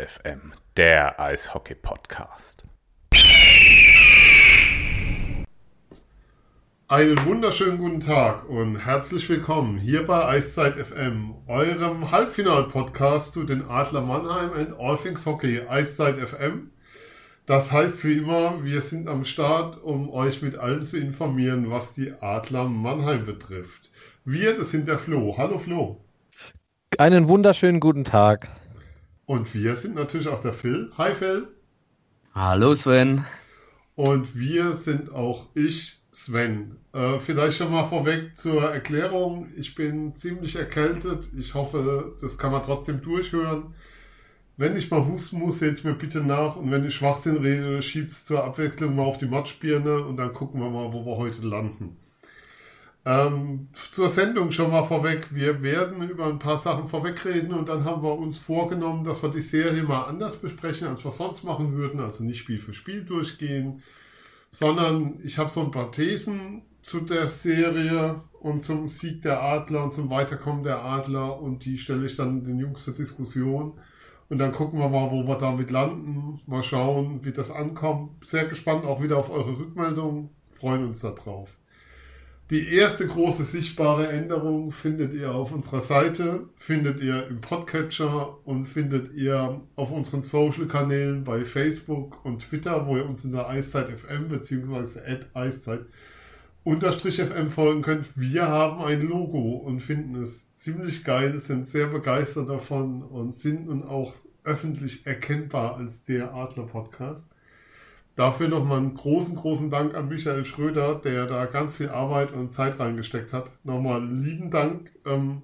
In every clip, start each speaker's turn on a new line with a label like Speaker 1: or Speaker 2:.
Speaker 1: FM, der Eishockey-Podcast.
Speaker 2: Einen wunderschönen guten Tag und herzlich willkommen hier bei Eiszeit FM, eurem Halbfinal-Podcast zu den Adler Mannheim and All Things Hockey Eiszeit FM. Das heißt wie immer, wir sind am Start, um euch mit allem zu informieren, was die Adler Mannheim betrifft. Wir, das sind der Flo. Hallo Flo.
Speaker 3: Einen wunderschönen guten Tag.
Speaker 2: Und wir sind natürlich auch der Phil. Hi Phil.
Speaker 4: Hallo Sven.
Speaker 2: Und wir sind auch ich, Sven. Äh, vielleicht schon mal vorweg zur Erklärung. Ich bin ziemlich erkältet. Ich hoffe, das kann man trotzdem durchhören. Wenn ich mal husten muss, seht mir bitte nach. Und wenn ich Schwachsinn rede, schiebt es zur Abwechslung mal auf die Matschbirne und dann gucken wir mal, wo wir heute landen. Ähm, zur Sendung schon mal vorweg. Wir werden über ein paar Sachen vorwegreden und dann haben wir uns vorgenommen, dass wir die Serie mal anders besprechen, als wir sonst machen würden. Also nicht Spiel für Spiel durchgehen, sondern ich habe so ein paar Thesen zu der Serie und zum Sieg der Adler und zum Weiterkommen der Adler und die stelle ich dann den Jungs zur Diskussion. Und dann gucken wir mal, wo wir damit landen. Mal schauen, wie das ankommt. Sehr gespannt auch wieder auf eure Rückmeldung. Freuen uns darauf. Die erste große sichtbare Änderung findet ihr auf unserer Seite, findet ihr im Podcatcher und findet ihr auf unseren Social-Kanälen bei Facebook und Twitter, wo ihr uns in der Eiszeit FM bzw. at Eiszeit unterstrich FM folgen könnt. Wir haben ein Logo und finden es ziemlich geil, sind sehr begeistert davon und sind nun auch öffentlich erkennbar als der Adler Podcast. Dafür nochmal einen großen, großen Dank an Michael Schröder, der da ganz viel Arbeit und Zeit reingesteckt hat. Nochmal lieben Dank. Ähm,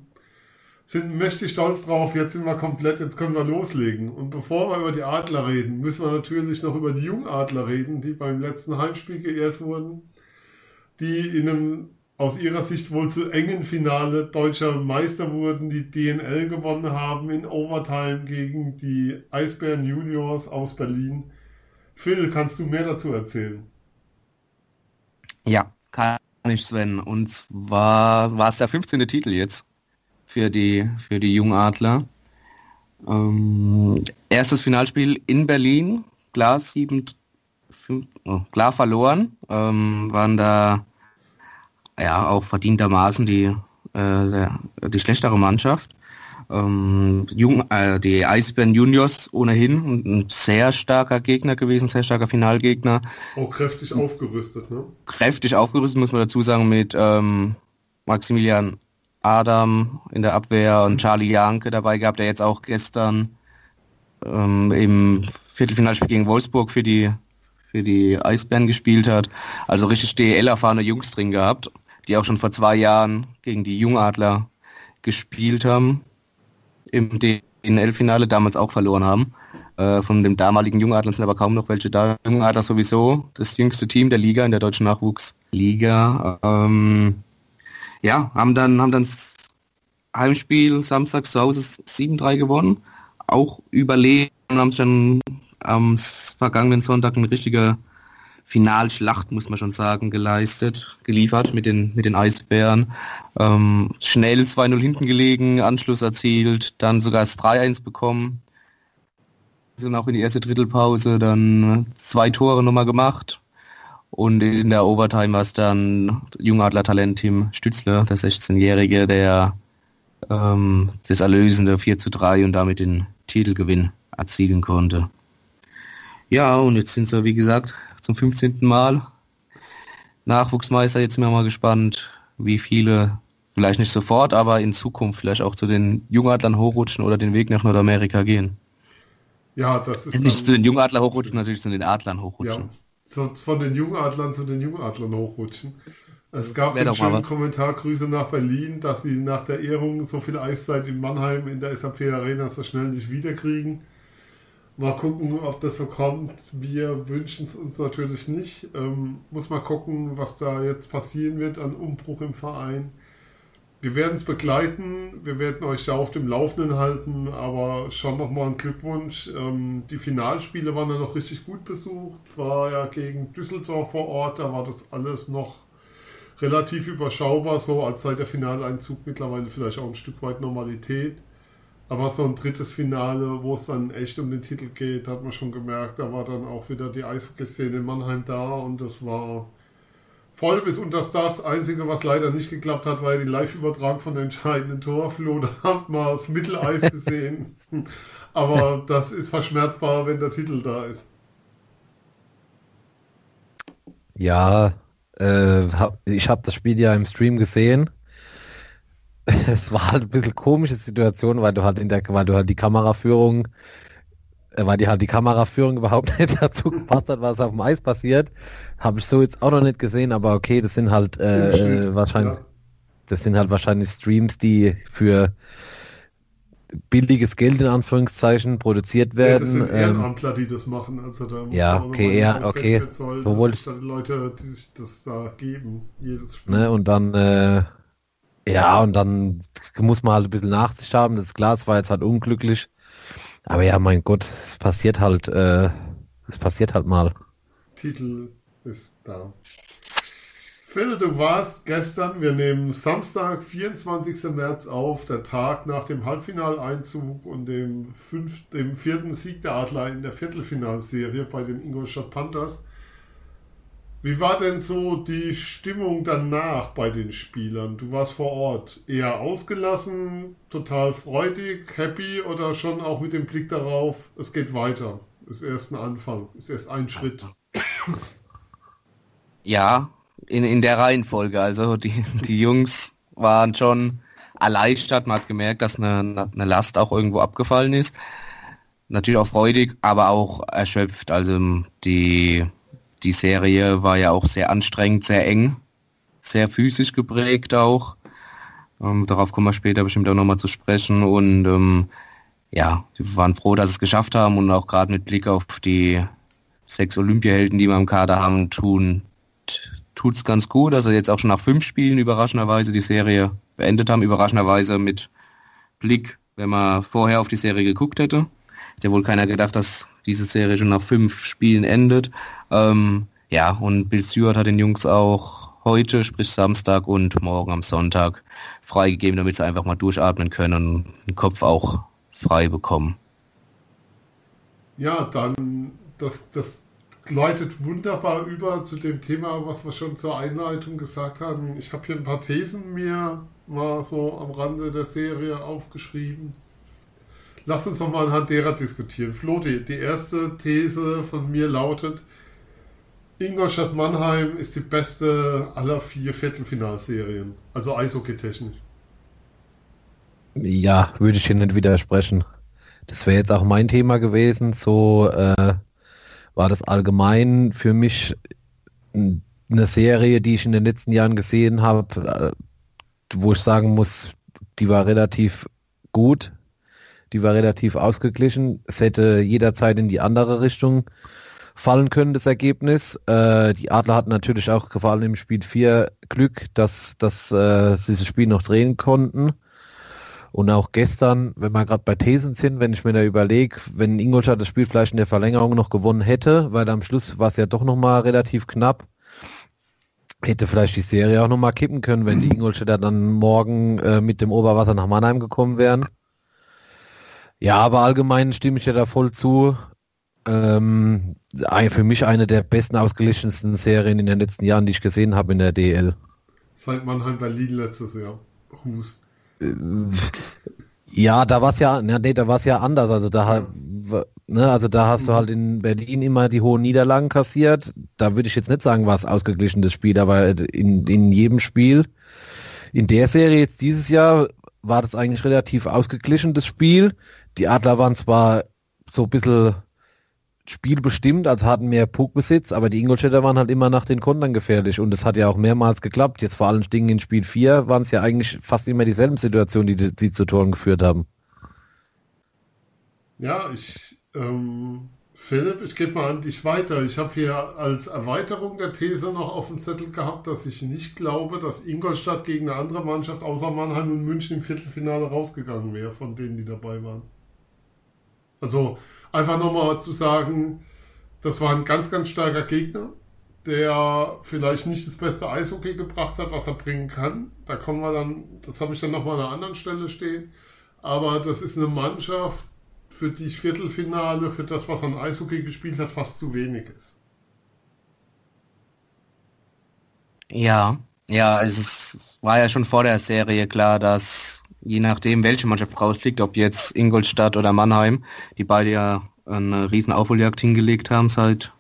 Speaker 2: sind mächtig stolz drauf. Jetzt sind wir komplett, jetzt können wir loslegen. Und bevor wir über die Adler reden, müssen wir natürlich noch über die Jungadler reden, die beim letzten Heimspiel geehrt wurden, die in einem aus ihrer Sicht wohl zu engen Finale deutscher Meister wurden, die DNL gewonnen haben in Overtime gegen die Eisbären Juniors aus Berlin. Phil, kannst du mehr dazu erzählen?
Speaker 4: Ja, kann ich, Sven. Und zwar war es der 15. Titel jetzt für die, für die Jungadler. Ähm, erstes Finalspiel in Berlin, klar, sieben, fünf, oh, klar verloren, ähm, waren da ja auch verdientermaßen die, äh, der, die schlechtere Mannschaft. Ähm, Jung, äh, die Eisbären Juniors ohnehin ein sehr starker Gegner gewesen, sehr starker Finalgegner.
Speaker 2: Auch kräftig aufgerüstet, ne?
Speaker 4: Kräftig aufgerüstet, muss man dazu sagen, mit ähm, Maximilian Adam in der Abwehr und Charlie Janke dabei gehabt, der jetzt auch gestern ähm, im Viertelfinalspiel gegen Wolfsburg für die für die Eisbären gespielt hat. Also richtig DL-erfahrene Jungs drin gehabt, die auch schon vor zwei Jahren gegen die Jungadler gespielt haben im DNL-Finale damals auch verloren haben. Äh, von dem damaligen Jungadler sind aber kaum noch welche da. Jungadler sowieso das jüngste Team der Liga, in der deutschen Nachwuchsliga. Ähm, ja, haben dann, haben dann Heimspiel samstags zu Hause 7-3 gewonnen. Auch überleben und haben schon am vergangenen Sonntag ein richtiger Finalschlacht, muss man schon sagen, geleistet, geliefert mit den, mit den Eisbären. Ähm, schnell 2-0 hinten gelegen, Anschluss erzielt, dann sogar das 3-1 bekommen. Sind auch in die erste Drittelpause dann zwei Tore nochmal gemacht. Und in der Overtime war es dann Jungadler-Talent Tim Stützler, der 16-Jährige, der ähm, das erlösende 4 zu 3 und damit den Titelgewinn erzielen konnte. Ja, und jetzt sind sie, wie gesagt, zum 15. Mal. Nachwuchsmeister, jetzt sind wir mal gespannt, wie viele, vielleicht nicht sofort, aber in Zukunft vielleicht auch zu den Jungadlern hochrutschen oder den Weg nach Nordamerika gehen.
Speaker 2: Ja, das ist.
Speaker 4: Nicht zu den Jungadlern hochrutschen, natürlich zu den Adlern hochrutschen. Ja,
Speaker 2: so von den Jungadlern zu den Jungadlern hochrutschen. Es gab den schönen Kommentar, Grüße nach Berlin, dass sie nach der Ehrung so viel Eiszeit in Mannheim in der SAP Arena so schnell nicht wiederkriegen. Mal gucken, ob das so kommt. Wir wünschen es uns natürlich nicht. Ähm, muss mal gucken, was da jetzt passieren wird an Umbruch im Verein. Wir werden es begleiten, wir werden euch da auf dem Laufenden halten, aber schon nochmal ein Glückwunsch. Ähm, die Finalspiele waren ja noch richtig gut besucht, war ja gegen Düsseldorf vor Ort, da war das alles noch relativ überschaubar, so als seit der Finaleinzug mittlerweile vielleicht auch ein Stück weit Normalität. Aber so ein drittes Finale, wo es dann echt um den Titel geht, hat man schon gemerkt, da war dann auch wieder die Eishockey-Szene in Mannheim da und das war voll bis unter das Einzige, was leider nicht geklappt hat, war die Live-Übertrag von der entscheidenden Tor. Flo, da hat man das Mitteleis gesehen. Aber das ist verschmerzbar, wenn der Titel da ist.
Speaker 3: Ja, äh, hab, ich habe das Spiel ja im Stream gesehen. Es war halt ein bisschen komische Situation, weil du halt in der, weil du halt die Kameraführung, äh, weil die halt die Kameraführung überhaupt nicht dazu gepasst hat, was auf dem Eis passiert. Habe ich so jetzt auch noch nicht gesehen, aber okay, das sind halt äh, wahrscheinlich, ja. das sind halt wahrscheinlich Streams, die für billiges Geld in Anführungszeichen produziert werden. Ja, das
Speaker 2: sind Ehrenamtler, ähm, die das machen. Also da
Speaker 3: ja, okay, ja, okay.
Speaker 2: Bezahlen, so wollte ich. Leute, die sich das da geben, jedes
Speaker 3: Spiel. Ne, und dann, äh, ja, und dann muss man halt ein bisschen Nachsicht haben. Das es war jetzt halt unglücklich. Aber ja, mein Gott, es passiert halt, äh, es passiert halt mal.
Speaker 2: Titel ist da. Phil, du warst gestern, wir nehmen Samstag, 24. März auf, der Tag nach dem Halbfinaleinzug und dem, fünf, dem vierten Sieg der Adler in der Viertelfinalserie bei den Ingolstadt Panthers. Wie war denn so die Stimmung danach bei den Spielern? Du warst vor Ort eher ausgelassen, total freudig, happy oder schon auch mit dem Blick darauf, es geht weiter? Ist erst ein Anfang, ist erst ein Schritt.
Speaker 4: Ja, in, in der Reihenfolge. Also die, die Jungs waren schon erleichtert. Man hat gemerkt, dass eine, eine Last auch irgendwo abgefallen ist. Natürlich auch freudig, aber auch erschöpft. Also die, die Serie war ja auch sehr anstrengend, sehr eng, sehr physisch geprägt auch. Ähm, darauf kommen wir später bestimmt auch nochmal zu sprechen. Und ähm, ja, wir waren froh, dass es geschafft haben und auch gerade mit Blick auf die sechs Olympiahelden, die wir im Kader haben, tun, tut es ganz gut, dass er jetzt auch schon nach fünf Spielen überraschenderweise die Serie beendet haben. Überraschenderweise mit Blick, wenn man vorher auf die Serie geguckt hätte. Hätte wohl keiner gedacht, dass diese Serie schon nach fünf Spielen endet. Ähm, ja, und Bill Stewart hat den Jungs auch heute, sprich Samstag und morgen am Sonntag freigegeben, damit sie einfach mal durchatmen können und den Kopf auch frei bekommen.
Speaker 2: Ja, dann das, das leitet wunderbar über zu dem Thema, was wir schon zur Einleitung gesagt haben. Ich habe hier ein paar Thesen mir mal so am Rande der Serie aufgeschrieben. Lass uns noch mal anhand derer diskutieren. Flo, die, die erste These von mir lautet, Ingolstadt Mannheim ist die beste aller vier Viertelfinalserien, also Eishockey-technisch.
Speaker 3: Ja, würde ich hier nicht widersprechen. Das wäre jetzt auch mein Thema gewesen, so äh, war das allgemein für mich eine Serie, die ich in den letzten Jahren gesehen habe, äh, wo ich sagen muss, die war relativ gut, die war relativ ausgeglichen. Es hätte jederzeit in die andere Richtung fallen können, das Ergebnis. Äh, die Adler hatten natürlich auch vor allem im Spiel 4 Glück, dass, dass äh, sie das Spiel noch drehen konnten. Und auch gestern, wenn wir gerade bei Thesen sind, wenn ich mir da überlege, wenn Ingolstadt das Spiel vielleicht in der Verlängerung noch gewonnen hätte, weil am Schluss war es ja doch nochmal relativ knapp, hätte vielleicht die Serie auch nochmal kippen können, wenn die Ingolstädter dann morgen äh, mit dem Oberwasser nach Mannheim gekommen wären. Ja, aber allgemein stimme ich ja da voll zu. Ähm, für mich eine der besten ausgeglichensten Serien in den letzten Jahren, die ich gesehen habe in der DL.
Speaker 2: Seit Mannheim Berlin letztes Jahr. Hust.
Speaker 3: Ja, da war es ja, nee, da war es ja anders. Also da, ne, also da hast du halt in Berlin immer die hohen Niederlagen kassiert. Da würde ich jetzt nicht sagen, war es ausgeglichen das Spiel, aber in, in jedem Spiel, in der Serie jetzt dieses Jahr war das eigentlich relativ ausgeglichen, das Spiel. Die Adler waren zwar so ein bisschen Spiel bestimmt, also hatten mehr Puckbesitz, aber die Ingolstädter waren halt immer nach den Kontern gefährlich und es hat ja auch mehrmals geklappt. Jetzt vor allen Dingen in Spiel 4 waren es ja eigentlich fast immer dieselben Situationen, die sie zu Toren geführt haben.
Speaker 2: Ja, ich, ähm, Philipp, ich gebe mal an dich weiter. Ich habe hier als Erweiterung der These noch auf dem Zettel gehabt, dass ich nicht glaube, dass Ingolstadt gegen eine andere Mannschaft außer Mannheim und München im Viertelfinale rausgegangen wäre, von denen, die dabei waren. Also, Einfach nochmal zu sagen, das war ein ganz, ganz starker Gegner, der vielleicht nicht das beste Eishockey gebracht hat, was er bringen kann. Da kommen wir dann, das habe ich dann nochmal an einer anderen Stelle stehen. aber das ist eine Mannschaft, für die Viertelfinale, für das, was an Eishockey gespielt hat, fast zu wenig ist.
Speaker 4: Ja, ja, es war ja schon vor der Serie klar, dass je nachdem, welche Mannschaft rausfliegt, ob jetzt Ingolstadt oder Mannheim, die beide ja eine riesen Aufholjagd hingelegt haben seit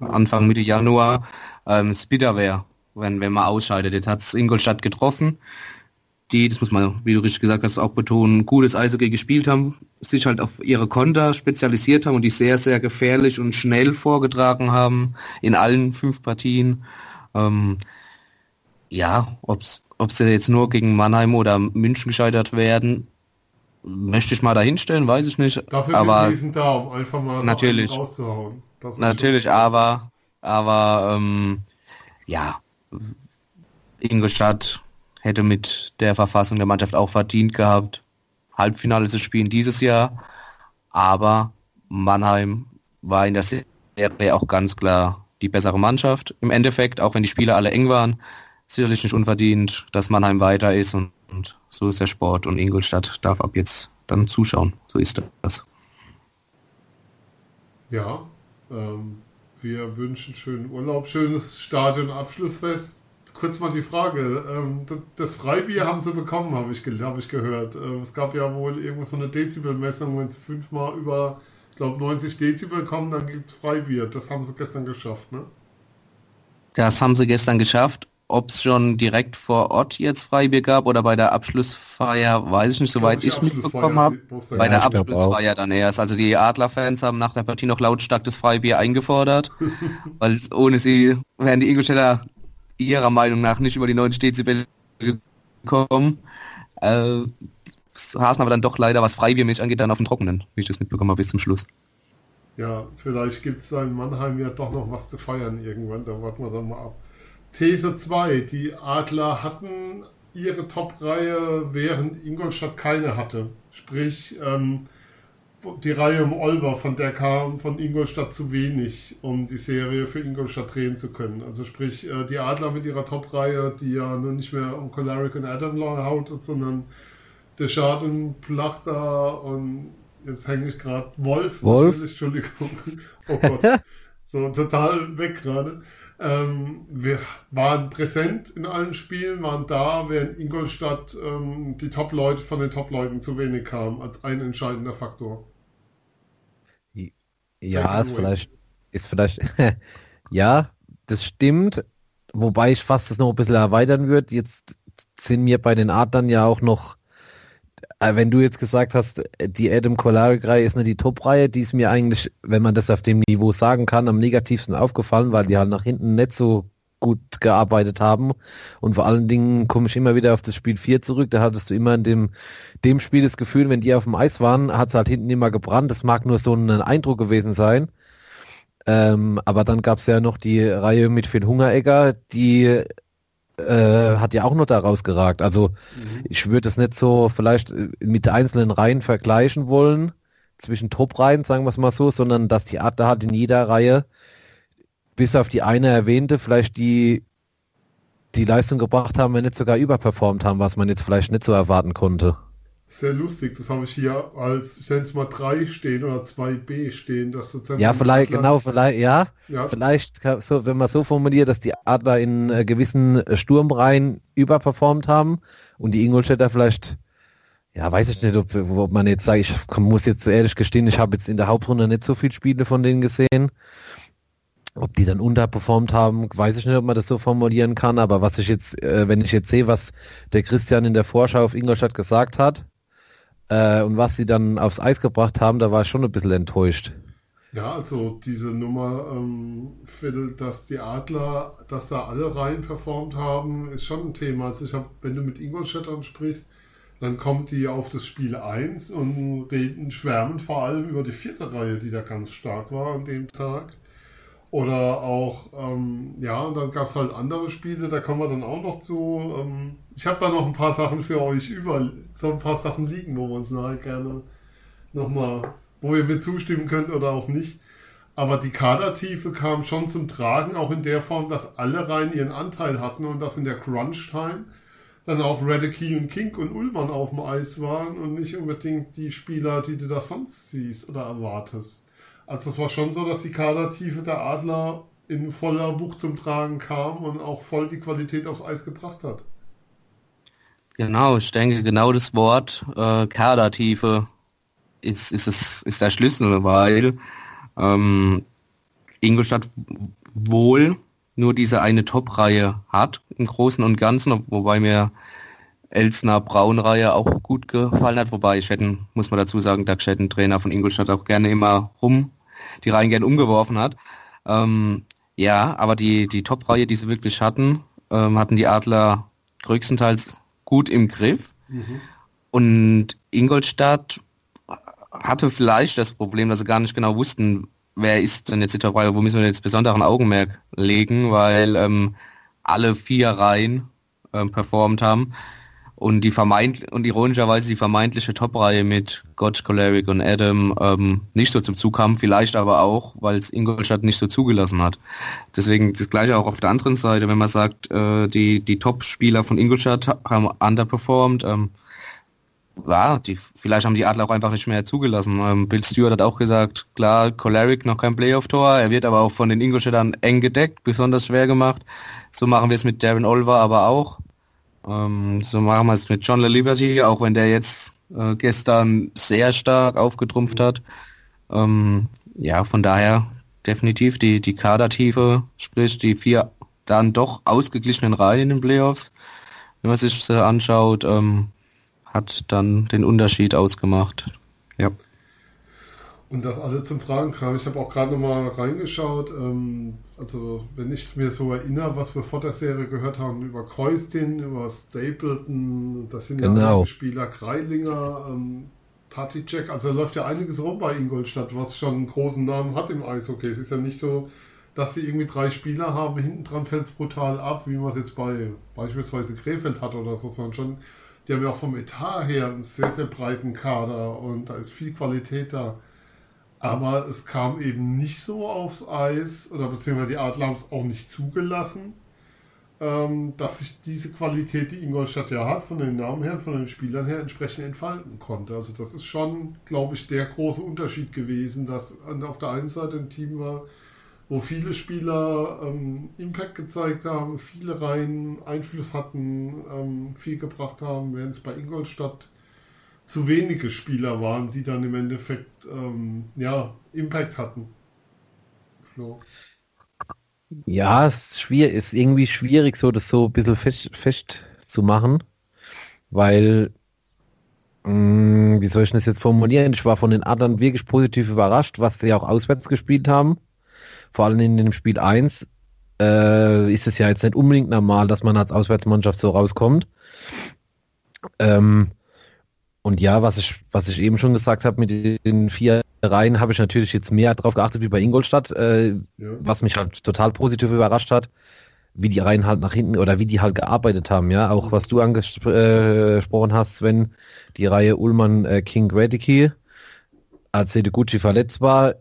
Speaker 4: Anfang Mitte Januar, ähm, es wäre, wenn, wenn man ausscheidet. Jetzt hat es Ingolstadt getroffen, die, das muss man, wie du richtig gesagt hast, auch betonen, gutes Eishockey gespielt haben, sich halt auf ihre Konter spezialisiert haben und die sehr, sehr gefährlich und schnell vorgetragen haben in allen fünf Partien. Ähm, ja, ob sie jetzt nur gegen Mannheim oder München gescheitert werden, möchte ich mal dahinstellen, weiß ich nicht.
Speaker 2: Dafür
Speaker 4: aber
Speaker 2: sind da, um einfach mal so
Speaker 4: natürlich,
Speaker 2: rauszuhauen.
Speaker 4: Natürlich, aber, aber ähm, ja, Ingolstadt hätte mit der Verfassung der Mannschaft auch verdient gehabt, Halbfinale zu spielen dieses Jahr. Aber Mannheim war in der Serie auch ganz klar die bessere Mannschaft. Im Endeffekt, auch wenn die Spiele alle eng waren, sicherlich nicht unverdient, dass Mannheim weiter ist und, und so ist der Sport und Ingolstadt darf ab jetzt dann zuschauen. So ist das.
Speaker 2: Ja, ähm, wir wünschen schönen Urlaub, schönes Stadion-Abschlussfest. Kurz mal die Frage, ähm, das Freibier haben sie bekommen, habe ich, hab ich gehört. Ähm, es gab ja wohl irgendwo so eine Dezibelmessung, wenn es fünfmal über, glaube 90 Dezibel kommen, dann gibt es Freibier. Das haben sie gestern geschafft, ne?
Speaker 4: Das haben sie gestern geschafft ob es schon direkt vor Ort jetzt Freibier gab oder bei der Abschlussfeier, weiß ich nicht, soweit ich, ich mitbekommen habe. Bei der Abschlussfeier dann erst. Also die Adlerfans haben nach der Partie noch lautstark das Freibier eingefordert, weil ohne sie wären die Ingolstädter ihrer Meinung nach nicht über die 90 Dezibel gekommen. Äh, Hasen aber dann doch leider, was Freibiermäßig angeht, dann auf dem Trockenen, wie ich das mitbekommen habe bis zum Schluss.
Speaker 2: Ja, vielleicht gibt es da in Mannheim ja doch noch was zu feiern irgendwann, da warten wir dann mal ab. These 2. Die Adler hatten ihre Top-Reihe, während Ingolstadt keine hatte. Sprich, ähm, die Reihe um Olber, von der kam von Ingolstadt zu wenig, um die Serie für Ingolstadt drehen zu können. Also sprich, äh, die Adler mit ihrer Top-Reihe, die ja nur nicht mehr um Colaric und Adam hautet, sondern Deschard und Plachter und jetzt hänge ich gerade Wolf.
Speaker 3: Wolf?
Speaker 2: Entschuldigung. Oh Gott. so total weg gerade. Ähm, wir waren präsent in allen Spielen, waren da, während Ingolstadt ähm, die Top-Leute von den Top-Leuten zu wenig kamen, als ein entscheidender Faktor.
Speaker 3: Ja, ist vielleicht, ist vielleicht, ja, das stimmt, wobei ich fast das noch ein bisschen erweitern würde. Jetzt sind mir bei den Adlern ja auch noch äh, wenn du jetzt gesagt hast, die Adam Kolaric-Reihe ist nicht die Top-Reihe, die ist mir eigentlich, wenn man das auf dem Niveau sagen kann, am negativsten aufgefallen, weil die halt nach hinten nicht so gut gearbeitet haben. Und vor allen Dingen komme ich immer wieder auf das Spiel 4 zurück. Da hattest du immer in dem, dem Spiel das Gefühl, wenn die auf dem Eis waren, hat es halt hinten immer gebrannt. Das mag nur so ein Eindruck gewesen sein. Ähm, aber dann gab es ja noch die Reihe mit Phil Hungeregger, die äh, hat ja auch noch da rausgeragt. Also mhm. ich würde es nicht so vielleicht äh, mit einzelnen Reihen vergleichen wollen, zwischen Top-Reihen, sagen wir es mal so, sondern dass die Adler hat in jeder Reihe, bis auf die eine erwähnte, vielleicht die die Leistung gebracht haben, wenn nicht sogar überperformt haben, was man jetzt vielleicht nicht so erwarten konnte
Speaker 2: sehr lustig. Das habe ich hier als, ich nenne es mal 3 stehen oder 2b stehen. Dass
Speaker 3: sozusagen ja, vielleicht, genau, vielleicht, ja. ja. Vielleicht, so, wenn man so formuliert, dass die Adler in äh, gewissen Sturmreihen überperformt haben und die Ingolstädter vielleicht, ja, weiß ich nicht, ob, ob man jetzt sagt, ich muss jetzt ehrlich gestehen, ich habe jetzt in der Hauptrunde nicht so viele Spiele von denen gesehen. Ob die dann unterperformt haben, weiß ich nicht, ob man das so formulieren kann, aber was ich jetzt, äh, wenn ich jetzt sehe, was der Christian in der Vorschau auf Ingolstadt gesagt hat, äh, und was sie dann aufs Eis gebracht haben, da war ich schon ein bisschen enttäuscht.
Speaker 2: Ja, also diese Nummer, ähm, dass die Adler, dass da alle rein performt haben, ist schon ein Thema. Also ich habe, wenn du mit Ingolstadt sprichst, dann kommt die auf das Spiel 1 und reden, schwärmen vor allem über die vierte Reihe, die da ganz stark war an dem Tag. Oder auch, ähm, ja, und dann gab es halt andere Spiele, da kommen wir dann auch noch zu. Ähm, ich habe da noch ein paar Sachen für euch über, so ein paar Sachen liegen, wo wir uns nachher gerne nochmal, wo ihr mir zustimmen könnt oder auch nicht. Aber die Kadertiefe kam schon zum Tragen, auch in der Form, dass alle rein ihren Anteil hatten und das in der Crunch-Time. dann auch Radicke und King und Ullmann auf dem Eis waren und nicht unbedingt die Spieler, die du da sonst siehst oder erwartest. Also es war schon so, dass die Kadertiefe der Adler in voller Buch zum Tragen kam und auch voll die Qualität aufs Eis gebracht hat.
Speaker 4: Genau, ich denke genau das Wort äh, Kadertiefe ist, ist, es, ist der Schlüssel, weil ähm, Ingolstadt wohl nur diese eine Top-Reihe hat im Großen und Ganzen, wobei mir Elsner Braun-Reihe auch gut gefallen hat, wobei ich hätte, muss man dazu sagen, der Trainer von Ingolstadt auch gerne immer rum, die Reihen gerne umgeworfen hat. Ähm, ja, aber die, die Top-Reihe, die sie wirklich hatten, ähm, hatten die Adler größtenteils gut im Griff. Mhm. Und Ingolstadt hatte vielleicht das Problem, dass sie gar nicht genau wussten, wer ist denn jetzt die Top-Reihe, wo müssen wir jetzt besonderen Augenmerk legen, weil ähm, alle vier Reihen ähm, performt haben. Und die vermeint und ironischerweise die vermeintliche Top-Reihe mit Gotch, Choleric und Adam ähm, nicht so zum Zug kam, vielleicht aber auch, weil es Ingolstadt nicht so zugelassen hat. Deswegen das gleiche auch auf der anderen Seite, wenn man sagt, äh, die, die Top-Spieler von Ingolstadt haben underperformed, ähm, ja, die, vielleicht haben die Adler auch einfach nicht mehr zugelassen. Ähm, Bill Stewart hat auch gesagt, klar, Choleric noch kein Playoff-Tor, er wird aber auch von den Ingolstädtern eng gedeckt, besonders schwer gemacht. So machen wir es mit Darren Oliver aber auch. Ähm, so machen wir es mit John Liberty, auch wenn der jetzt äh, gestern sehr stark aufgetrumpft hat. Ähm, ja, von daher definitiv die, die Kadertiefe, sprich die vier dann doch ausgeglichenen Reihen in den Playoffs, wenn man sich das anschaut. Ähm, hat dann den Unterschied ausgemacht. Ja.
Speaker 2: Und das alles zum Tragen kam. Ich habe auch gerade nochmal reingeschaut. Ähm, also, wenn ich mir so erinnere, was wir vor der Serie gehört haben über Kreustin, über Stapleton, das sind genau. ja Spieler, Kreilinger, ähm, Taticek. Also, da läuft ja einiges rum bei Ingolstadt, was schon einen großen Namen hat im Eishockey. Es ist ja nicht so, dass sie irgendwie drei Spieler haben, hinten dran fällt es brutal ab, wie man es jetzt bei beispielsweise Krefeld hat oder so, sondern schon die haben ja auch vom Etat her einen sehr, sehr breiten Kader und da ist viel Qualität da. Aber es kam eben nicht so aufs Eis, oder beziehungsweise die Adler haben es auch nicht zugelassen, ähm, dass sich diese Qualität, die Ingolstadt ja hat, von den Namen her, von den Spielern her, entsprechend entfalten konnte. Also das ist schon, glaube ich, der große Unterschied gewesen, dass auf der einen Seite ein Team war, wo viele Spieler ähm, Impact gezeigt haben, viele Reihen Einfluss hatten, ähm, viel gebracht haben, während es bei Ingolstadt zu wenige Spieler waren, die dann im Endeffekt ähm, ja, Impact hatten.
Speaker 3: Flo. Ja, es ist, schwierig, ist irgendwie schwierig, so das so ein bisschen fest, fest zu machen, weil, mh, mm, wie soll ich das jetzt formulieren? Ich war von den anderen wirklich positiv überrascht, was sie auch auswärts gespielt haben vor allem in dem Spiel 1 äh, ist es ja jetzt nicht unbedingt normal, dass man als Auswärtsmannschaft so rauskommt. Ähm, und ja, was ich, was ich eben schon gesagt habe, mit den vier Reihen habe ich natürlich jetzt mehr drauf geachtet wie bei Ingolstadt, äh, ja. was mich halt total positiv überrascht hat, wie die Reihen halt nach hinten oder wie die halt gearbeitet haben, ja. Auch was du angesprochen hast, wenn die Reihe Ullmann äh, King Gradicke, als Gucci verletzt war,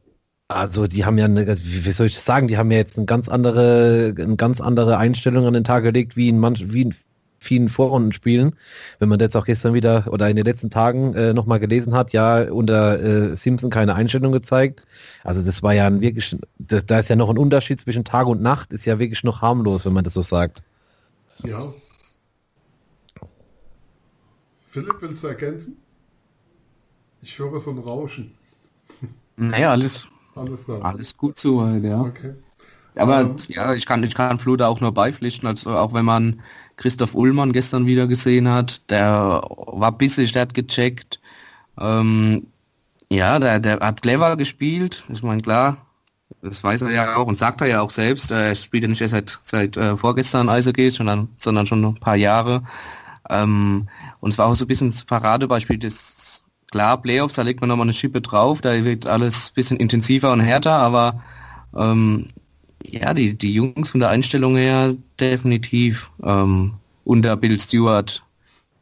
Speaker 3: also die haben ja eine, wie soll ich sagen, die haben ja jetzt eine ganz andere, eine ganz andere Einstellung an den Tag gelegt, wie in manch, wie in vielen Vorrundenspielen. Wenn man jetzt auch gestern wieder oder in den letzten Tagen äh, nochmal gelesen hat, ja, unter äh, Simpson keine Einstellung gezeigt. Also das war ja ein wirklich, da, da ist ja noch ein Unterschied zwischen Tag und Nacht, ist ja wirklich noch harmlos, wenn man das so sagt.
Speaker 2: Ja. Philipp, willst du ergänzen? Ich höre so ein Rauschen.
Speaker 4: Naja, alles alles, Alles gut soweit, ja. Okay. Aber um, ähm, ja, ich kann, ich kann Flo da auch nur beipflichten, also auch wenn man Christoph Ullmann gestern wieder gesehen hat, der war bissig, der hat gecheckt. Ähm, ja, der, der hat clever gespielt. Ich meine, klar, das weiß er ja auch und sagt er ja auch selbst. Er spielt ja nicht erst seit, seit äh, vorgestern Eishockey, sondern, sondern schon ein paar Jahre. Ähm, und es war auch so ein bisschen das Paradebeispiel des Klar, Playoffs, da legt man nochmal eine Schippe drauf, da wird alles ein bisschen intensiver und härter, aber ähm, ja, die, die Jungs von der Einstellung her definitiv ähm, unter Bill Stewart,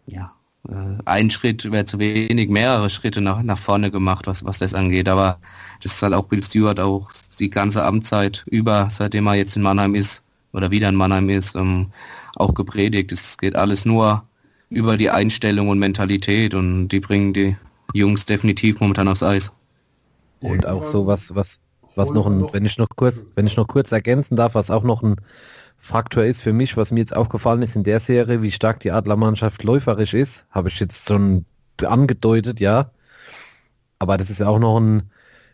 Speaker 4: ja, äh, ein Schritt wäre zu wenig, mehrere Schritte nach, nach vorne gemacht, was, was das angeht, aber das ist halt auch Bill Stewart auch die ganze Amtszeit über, seitdem er jetzt in Mannheim ist oder wieder in Mannheim ist, ähm, auch gepredigt. Es geht alles nur über die Einstellung und Mentalität und die bringen die Jungs definitiv momentan aufs Eis.
Speaker 3: Und auch so was, was, noch ein, wenn ich noch kurz, wenn ich noch kurz ergänzen darf, was auch noch ein Faktor ist für mich, was mir jetzt aufgefallen ist in der Serie, wie stark die Adlermannschaft läuferisch ist, habe ich jetzt schon angedeutet, ja. Aber das ist ja auch noch ein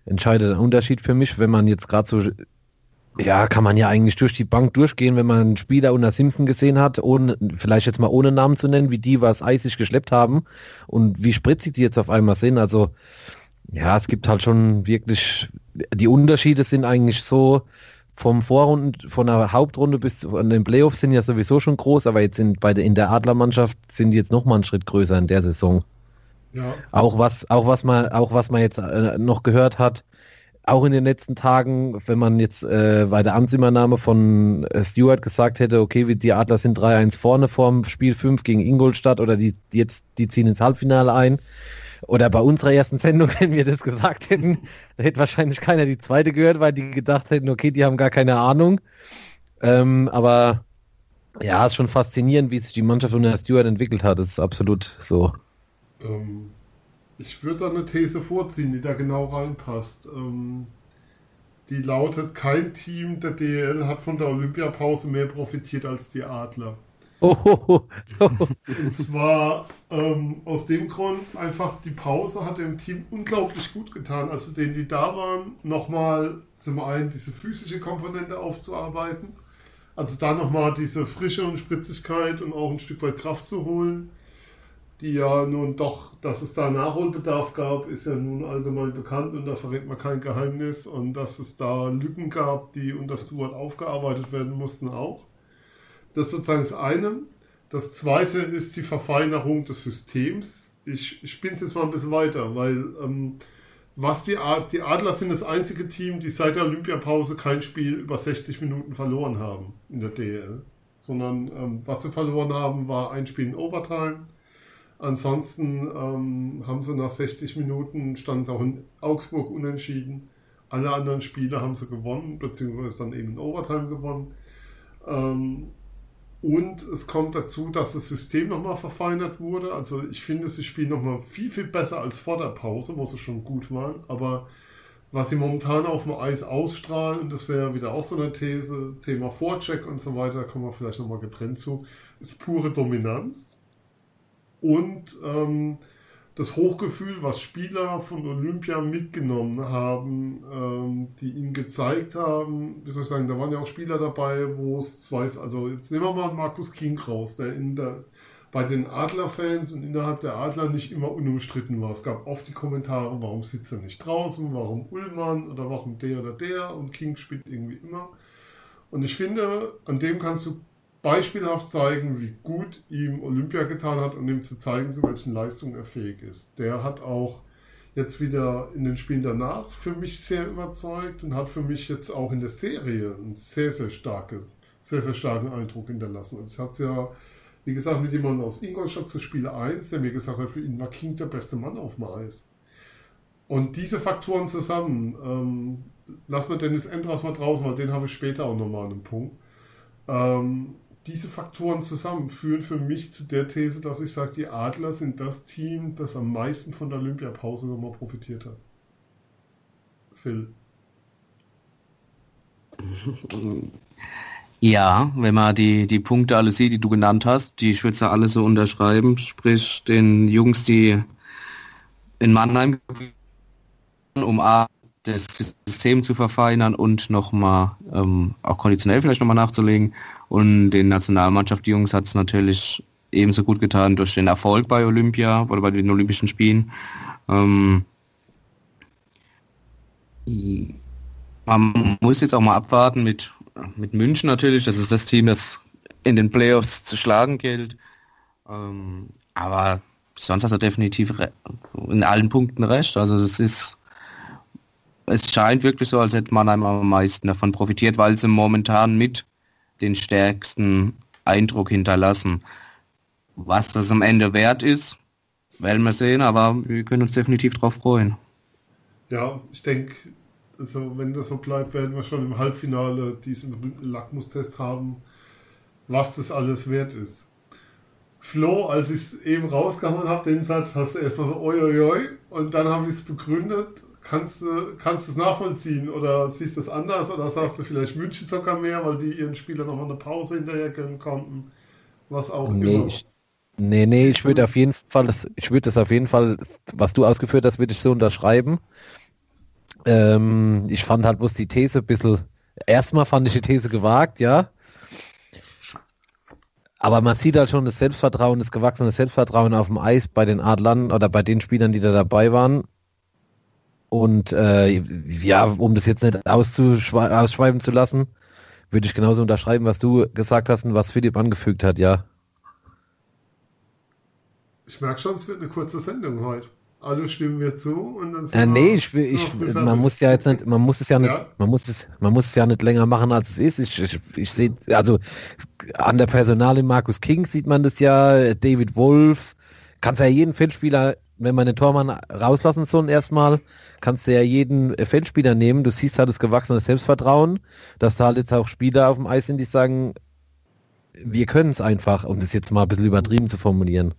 Speaker 3: entscheidender Unterschied für mich, wenn man jetzt gerade so, ja, kann man ja eigentlich durch die Bank durchgehen, wenn man einen Spieler unter Simpson gesehen hat, ohne, vielleicht jetzt mal ohne Namen zu nennen, wie die was eisig geschleppt haben und wie spritzig die jetzt auf einmal sind. Also, ja, es gibt halt schon wirklich, die Unterschiede sind eigentlich so, vom Vorrunden, von der Hauptrunde bis an den Playoffs sind ja sowieso schon groß, aber jetzt sind bei der, in der Adlermannschaft sind die jetzt noch mal einen Schritt größer in der Saison. Ja. Auch was, auch was man, auch was man jetzt äh, noch gehört hat, auch in den letzten Tagen, wenn man jetzt äh, bei der Amtsübernahme von äh, Stewart gesagt hätte, okay, die Adler sind 3-1 vorne vorm Spiel 5 gegen Ingolstadt oder die, die jetzt, die ziehen ins Halbfinale ein, oder bei unserer ersten Sendung, wenn wir das gesagt hätten, hätte wahrscheinlich keiner die zweite gehört, weil die gedacht hätten, okay, die haben gar keine Ahnung. Ähm, aber ja, ist schon faszinierend, wie sich die Mannschaft unter Stewart entwickelt hat. Das ist absolut so.
Speaker 2: Ähm, ich würde da eine These vorziehen, die da genau reinpasst. Ähm, die lautet, kein Team der DL hat von der Olympiapause mehr profitiert als die Adler. Oh, Und zwar ähm, aus dem Grund, einfach die Pause hat dem Team unglaublich gut getan. Also denen, die da waren, nochmal zum einen diese physische Komponente aufzuarbeiten. Also da nochmal diese Frische und Spritzigkeit und auch ein Stück weit Kraft zu holen. Die ja nun doch, dass es da Nachholbedarf gab, ist ja nun allgemein bekannt und da verrät man kein Geheimnis. Und dass es da Lücken gab, die unter Stuart aufgearbeitet werden mussten auch. Das ist sozusagen das eine. Das zweite ist die Verfeinerung des Systems. Ich, spinne es jetzt mal ein bisschen weiter, weil ähm, was die, Ad die Adler sind das einzige Team, die seit der Olympiapause kein Spiel über 60 Minuten verloren haben in der DL. Sondern ähm, was sie verloren haben, war ein Spiel in Overtime. Ansonsten ähm, haben sie nach 60 Minuten, standen sie auch in Augsburg unentschieden. Alle anderen Spiele haben sie gewonnen, beziehungsweise dann eben in Overtime gewonnen. Ähm, und es kommt dazu, dass das System nochmal verfeinert wurde. Also ich finde, sie spielen nochmal viel, viel besser als vor der Pause, wo sie schon gut waren. Aber was sie momentan auf dem Eis ausstrahlen, das wäre wieder auch so eine These, Thema Vorcheck und so weiter, kommen wir vielleicht nochmal getrennt zu, ist pure Dominanz. Und ähm, das Hochgefühl, was Spieler von Olympia mitgenommen haben, ähm, die ihnen gezeigt haben, wie soll ich sagen, da waren ja auch Spieler dabei, wo es Zweifel, also jetzt nehmen wir mal Markus King raus, der in der bei den Adler-Fans und innerhalb der Adler nicht immer unumstritten war. Es gab oft die Kommentare, warum sitzt er nicht draußen, warum Ullmann oder warum der oder der und King spielt irgendwie immer. Und ich finde, an dem kannst du beispielhaft zeigen, wie gut ihm Olympia getan hat und ihm zu zeigen, zu welchen Leistungen er fähig ist. Der hat auch jetzt wieder in den Spielen danach für mich sehr überzeugt und hat für mich jetzt auch in der Serie einen sehr, sehr, starke, sehr, sehr starken Eindruck hinterlassen. Es hat ja, wie gesagt, mit jemandem aus Ingolstadt zu Spiel 1, der mir gesagt hat, für ihn war King der beste Mann auf dem Eis. Und diese Faktoren zusammen, ähm, lassen wir Dennis Endras mal draußen, weil den habe ich später auch nochmal einen Punkt. Ähm, diese Faktoren zusammen führen für mich zu der These, dass ich sage, die Adler sind das Team, das am meisten von der Olympiapause nochmal profitiert hat. Phil.
Speaker 4: Ja, wenn man die, die Punkte alle sieht, die du genannt hast, die ich würde ja alle so unterschreiben, sprich den Jungs, die in Mannheim um A das System zu verfeinern und nochmal ähm, auch konditionell vielleicht nochmal nachzulegen. Und den Nationalmannschaft, die Jungs, hat es natürlich ebenso gut getan durch den Erfolg bei Olympia oder bei den Olympischen Spielen. Ähm, man muss jetzt auch mal abwarten mit, mit München natürlich. Das ist das Team, das in den Playoffs zu schlagen gilt. Ähm, aber sonst hat er definitiv in allen Punkten recht. Also es ist es scheint wirklich so, als hätte Mannheim am meisten davon profitiert, weil sie momentan mit den stärksten Eindruck hinterlassen. Was das am Ende wert ist, werden wir sehen, aber wir können uns definitiv darauf freuen.
Speaker 2: Ja, ich denke, also wenn das so bleibt, werden wir schon im Halbfinale diesen berühmten Lackmustest haben, was das alles wert ist. Flo, als ich es eben rausgehauen habe, den Satz, hast du erstmal so oi, oi, oi und dann habe ich es begründet. Kannst du kannst es nachvollziehen oder siehst du es anders oder sagst du vielleicht München sogar mehr, weil die ihren Spielern nochmal eine Pause hinterher gönnen konnten? Was auch
Speaker 3: Nee,
Speaker 2: immer.
Speaker 3: ich, nee, nee, ich würde auf jeden Fall, das, ich würde das auf jeden Fall, was du ausgeführt hast, würde ich so unterschreiben. Ähm, ich fand halt bloß die These ein bisschen, erstmal fand ich die These gewagt, ja. Aber man sieht halt schon das Selbstvertrauen, das gewachsene Selbstvertrauen auf dem Eis bei den Adlern oder bei den Spielern, die da dabei waren. Und äh, ja, um das jetzt nicht ausschweifen zu lassen, würde ich genauso unterschreiben, was du gesagt hast und was Philipp angefügt hat, ja.
Speaker 2: Ich merke schon, es wird eine kurze Sendung heute. Alle stimmen wir zu und dann sind
Speaker 3: Äh,
Speaker 2: wir-
Speaker 3: nee, ich will, ich, man muss ja jetzt nicht, man muss es ja nicht,
Speaker 2: Ja.
Speaker 3: man muss es, man muss es ja nicht länger machen, als es ist. Ich, ich, ich sehe, also an der Personale Markus King sieht man das ja, David Wolf, kannst ja jeden Feldspieler, wenn man den Tormann rauslassen soll erstmal, kannst du ja jeden Feldspieler nehmen. Du siehst halt das gewachsene Selbstvertrauen, dass da halt jetzt auch Spieler auf dem Eis sind, die sagen, wir können es einfach, um das jetzt mal ein bisschen übertrieben zu formulieren.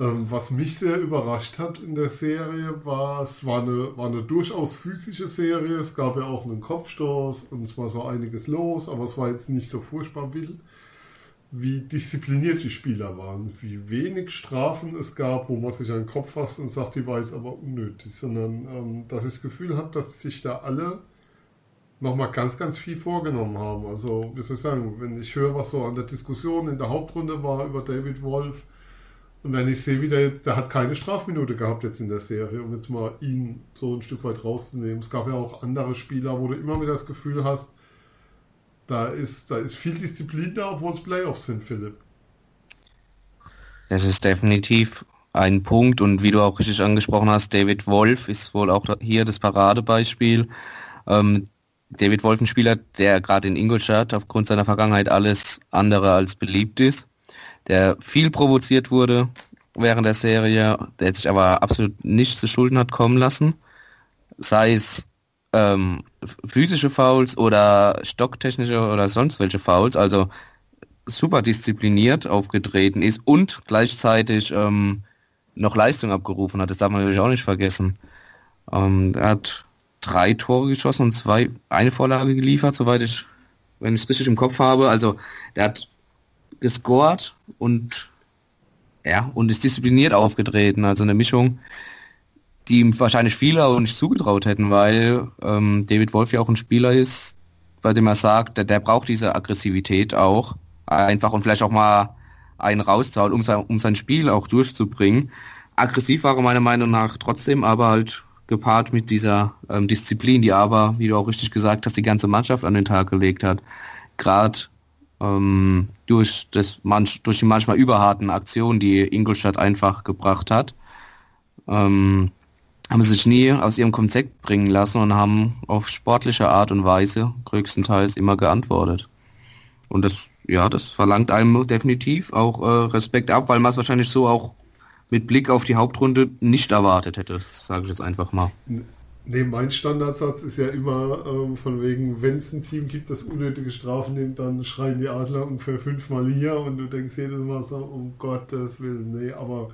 Speaker 2: Ähm, was mich sehr überrascht hat in der Serie war, es war eine, war eine durchaus physische Serie. Es gab ja auch einen Kopfstoß und es war so einiges los, aber es war jetzt nicht so furchtbar wild, wie diszipliniert die Spieler waren, wie wenig Strafen es gab, wo man sich an den Kopf fasst und sagt, die war jetzt aber unnötig, sondern ähm, dass ich das Gefühl habe, dass sich da alle nochmal ganz, ganz viel vorgenommen haben. Also, wie soll ich sagen, wenn ich höre, was so an der Diskussion in der Hauptrunde war über David Wolf, und wenn ich sehe, wie der jetzt, der hat keine Strafminute gehabt jetzt in der Serie, um jetzt mal ihn so ein Stück weit rauszunehmen. Es gab ja auch andere Spieler, wo du immer wieder das Gefühl hast, da ist, da ist viel Disziplin da, obwohl es Playoffs sind, Philipp.
Speaker 4: Das ist definitiv ein Punkt und wie du auch richtig angesprochen hast, David Wolf ist wohl auch hier das Paradebeispiel. Ähm, David Wolf, ein Spieler, der gerade in Ingolstadt aufgrund seiner Vergangenheit alles andere als beliebt ist, der viel provoziert wurde während der Serie, der sich aber absolut nicht zu Schulden hat kommen lassen, sei es ähm, physische Fouls oder stocktechnische oder sonst welche Fouls, also super diszipliniert aufgetreten ist und gleichzeitig ähm, noch Leistung abgerufen hat. Das darf man natürlich auch nicht vergessen. Ähm, er hat drei Tore geschossen und zwei, eine Vorlage geliefert, soweit ich, wenn ich es richtig im Kopf habe. Also der hat gescored und ja, und ist diszipliniert aufgetreten. Also eine Mischung, die ihm wahrscheinlich viele auch nicht zugetraut hätten, weil ähm, David Wolf ja auch ein Spieler ist, bei dem er sagt, der, der braucht diese Aggressivität auch einfach und vielleicht auch mal einen rauszuhauen, um sein, um sein Spiel auch durchzubringen. Aggressiv war er meiner Meinung nach trotzdem, aber halt gepaart mit dieser ähm, Disziplin, die aber, wie du auch richtig gesagt hast, die ganze Mannschaft an den Tag gelegt hat. Gerade ähm, durch, das durch die manchmal überharten Aktionen, die Ingolstadt einfach gebracht hat, ähm, haben sich nie aus ihrem Konzept bringen lassen und haben auf sportliche Art und Weise größtenteils immer geantwortet. Und das, ja, das verlangt einem definitiv auch äh, Respekt ab, weil man es wahrscheinlich so auch mit Blick auf die Hauptrunde nicht erwartet hätte, sage ich jetzt einfach mal.
Speaker 2: Nee, mein Standardsatz ist ja immer ähm, von wegen, wenn es ein Team gibt, das unnötige Strafen nimmt, dann schreien die Adler ungefähr fünfmal hier und du denkst jedes Mal so, um Gottes Willen, nee, aber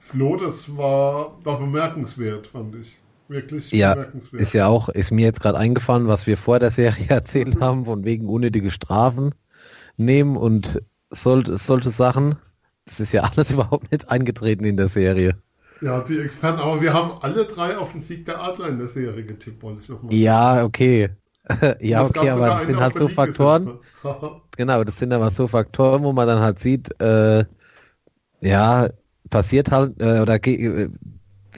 Speaker 2: Flo, das war, war bemerkenswert, fand ich. Wirklich
Speaker 3: Ja,
Speaker 2: bemerkenswert.
Speaker 3: Ist ja auch, ist mir jetzt gerade eingefallen, was wir vor der Serie erzählt haben, von wegen unnötige Strafen nehmen und sollte, solche Sachen. Das ist ja alles überhaupt nicht eingetreten in der Serie.
Speaker 2: Ja, die Experten, aber wir haben alle drei auf den Sieg der Adler in der Serie getippt, wollte ich nochmal
Speaker 3: Ja, okay. ja,
Speaker 2: gab
Speaker 3: okay, aber das sind halt so Faktoren. Genau, das sind aber so Faktoren, wo man dann halt sieht, äh, ja, passiert halt, äh, oder äh,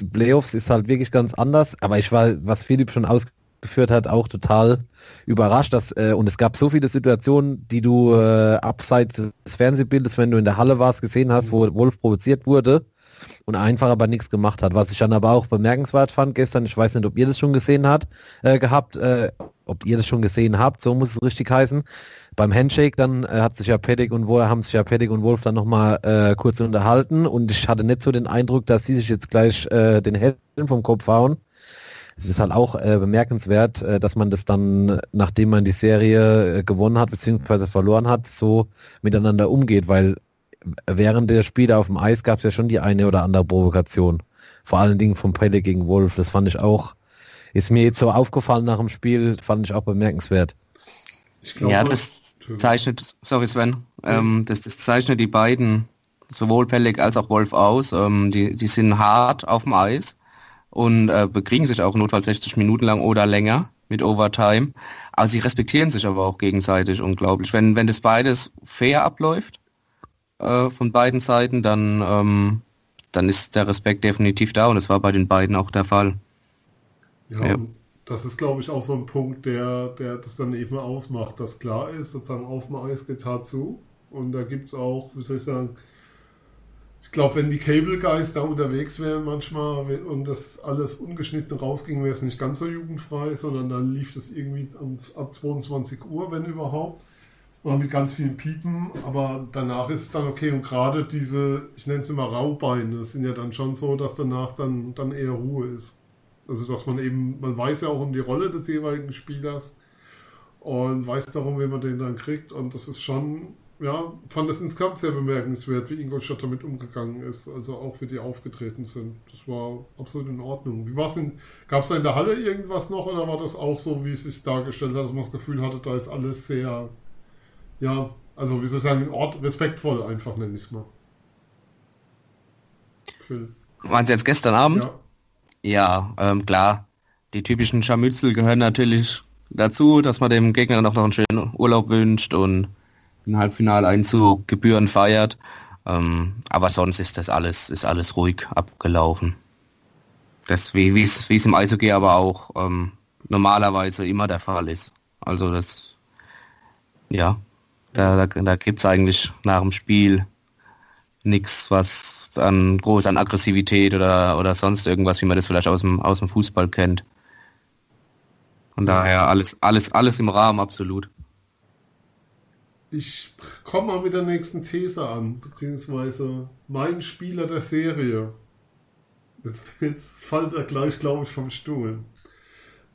Speaker 3: die Playoffs ist halt wirklich ganz anders, aber ich war, was Philipp schon ausgeführt hat, auch total überrascht, dass, äh, und es gab so viele Situationen, die du äh, abseits des Fernsehbildes, wenn du in der Halle warst, gesehen hast, wo Wolf provoziert wurde und einfach aber nichts gemacht hat. Was ich dann aber auch bemerkenswert fand gestern, ich weiß nicht, ob ihr das schon gesehen habt, äh, gehabt, äh, ob ihr das schon gesehen habt, so muss es richtig heißen. Beim Handshake dann äh, hat sich ja Pettig und Wolf, haben sich ja Pettig und Wolf dann nochmal äh, kurz unterhalten und ich hatte nicht so den Eindruck, dass sie sich jetzt gleich äh, den Helm vom Kopf hauen. Es ist halt auch äh, bemerkenswert, äh, dass man das dann, nachdem man die Serie äh, gewonnen hat bzw. verloren hat, so miteinander umgeht, weil während der Spiele auf dem Eis gab es ja schon die eine oder andere Provokation. Vor allen Dingen vom Pelle gegen Wolf. Das fand ich auch, ist mir jetzt so aufgefallen nach dem Spiel, fand ich auch bemerkenswert.
Speaker 4: Glaube, ja, das zeichnet, sorry Sven, ähm, das, das zeichnet die beiden, sowohl Pellig als auch Wolf aus. Ähm, die, die sind hart auf dem Eis und äh, bekriegen sich auch notfalls 60 Minuten lang oder länger mit Overtime. Aber sie respektieren sich aber auch gegenseitig unglaublich. Wenn, wenn das beides fair abläuft äh, von beiden Seiten, dann, ähm, dann ist der Respekt definitiv da und es war bei den beiden auch der Fall.
Speaker 2: Ja, ja. Das ist, glaube ich, auch so ein Punkt, der, der das dann eben ausmacht, dass klar ist, sozusagen auf dem Eis geht es hart zu. Und da gibt es auch, wie soll ich sagen, ich glaube, wenn die Cable Guys da unterwegs wären manchmal und das alles ungeschnitten rausging, wäre es nicht ganz so jugendfrei, sondern dann lief das irgendwie ab 22 Uhr, wenn überhaupt. Und mit ganz vielen Piepen, aber danach ist es dann okay. Und gerade diese, ich nenne es immer Raubeine, sind ja dann schon so, dass danach dann, dann eher Ruhe ist. Also dass man eben, man weiß ja auch um die Rolle des jeweiligen Spielers und weiß darum, wie man den dann kriegt. Und das ist schon ja, fand es insgesamt sehr bemerkenswert, wie Ingolstadt damit umgegangen ist, also auch wie die aufgetreten sind. Das war absolut in Ordnung. Wie war's denn, gab es da in der Halle irgendwas noch oder war das auch so, wie es sich dargestellt hat, dass man das Gefühl hatte, da ist alles sehr, ja, also wie soll ich sagen, in Ort respektvoll einfach, nenne ich es mal.
Speaker 4: Phil. Waren Sie jetzt gestern Abend? Ja. Ja, ähm, klar. Die typischen Scharmützel gehören natürlich dazu, dass man dem Gegner noch, einen schönen Urlaub wünscht und ein Halbfinaleinzug Gebühren feiert. Ähm, aber sonst ist das alles, ist alles ruhig abgelaufen. Das, wie es im Eishockey aber auch ähm, normalerweise immer der Fall ist. Also das, ja, da, da, da gibt es eigentlich nach dem Spiel nichts, was an groß an Aggressivität oder, oder sonst irgendwas, wie man das vielleicht aus dem, aus dem Fußball kennt. Von daher alles, alles, alles im Rahmen, absolut.
Speaker 2: Ich komme mal mit der nächsten These an, beziehungsweise mein Spieler der Serie. Jetzt, jetzt fällt er gleich, glaube ich, vom Stuhl.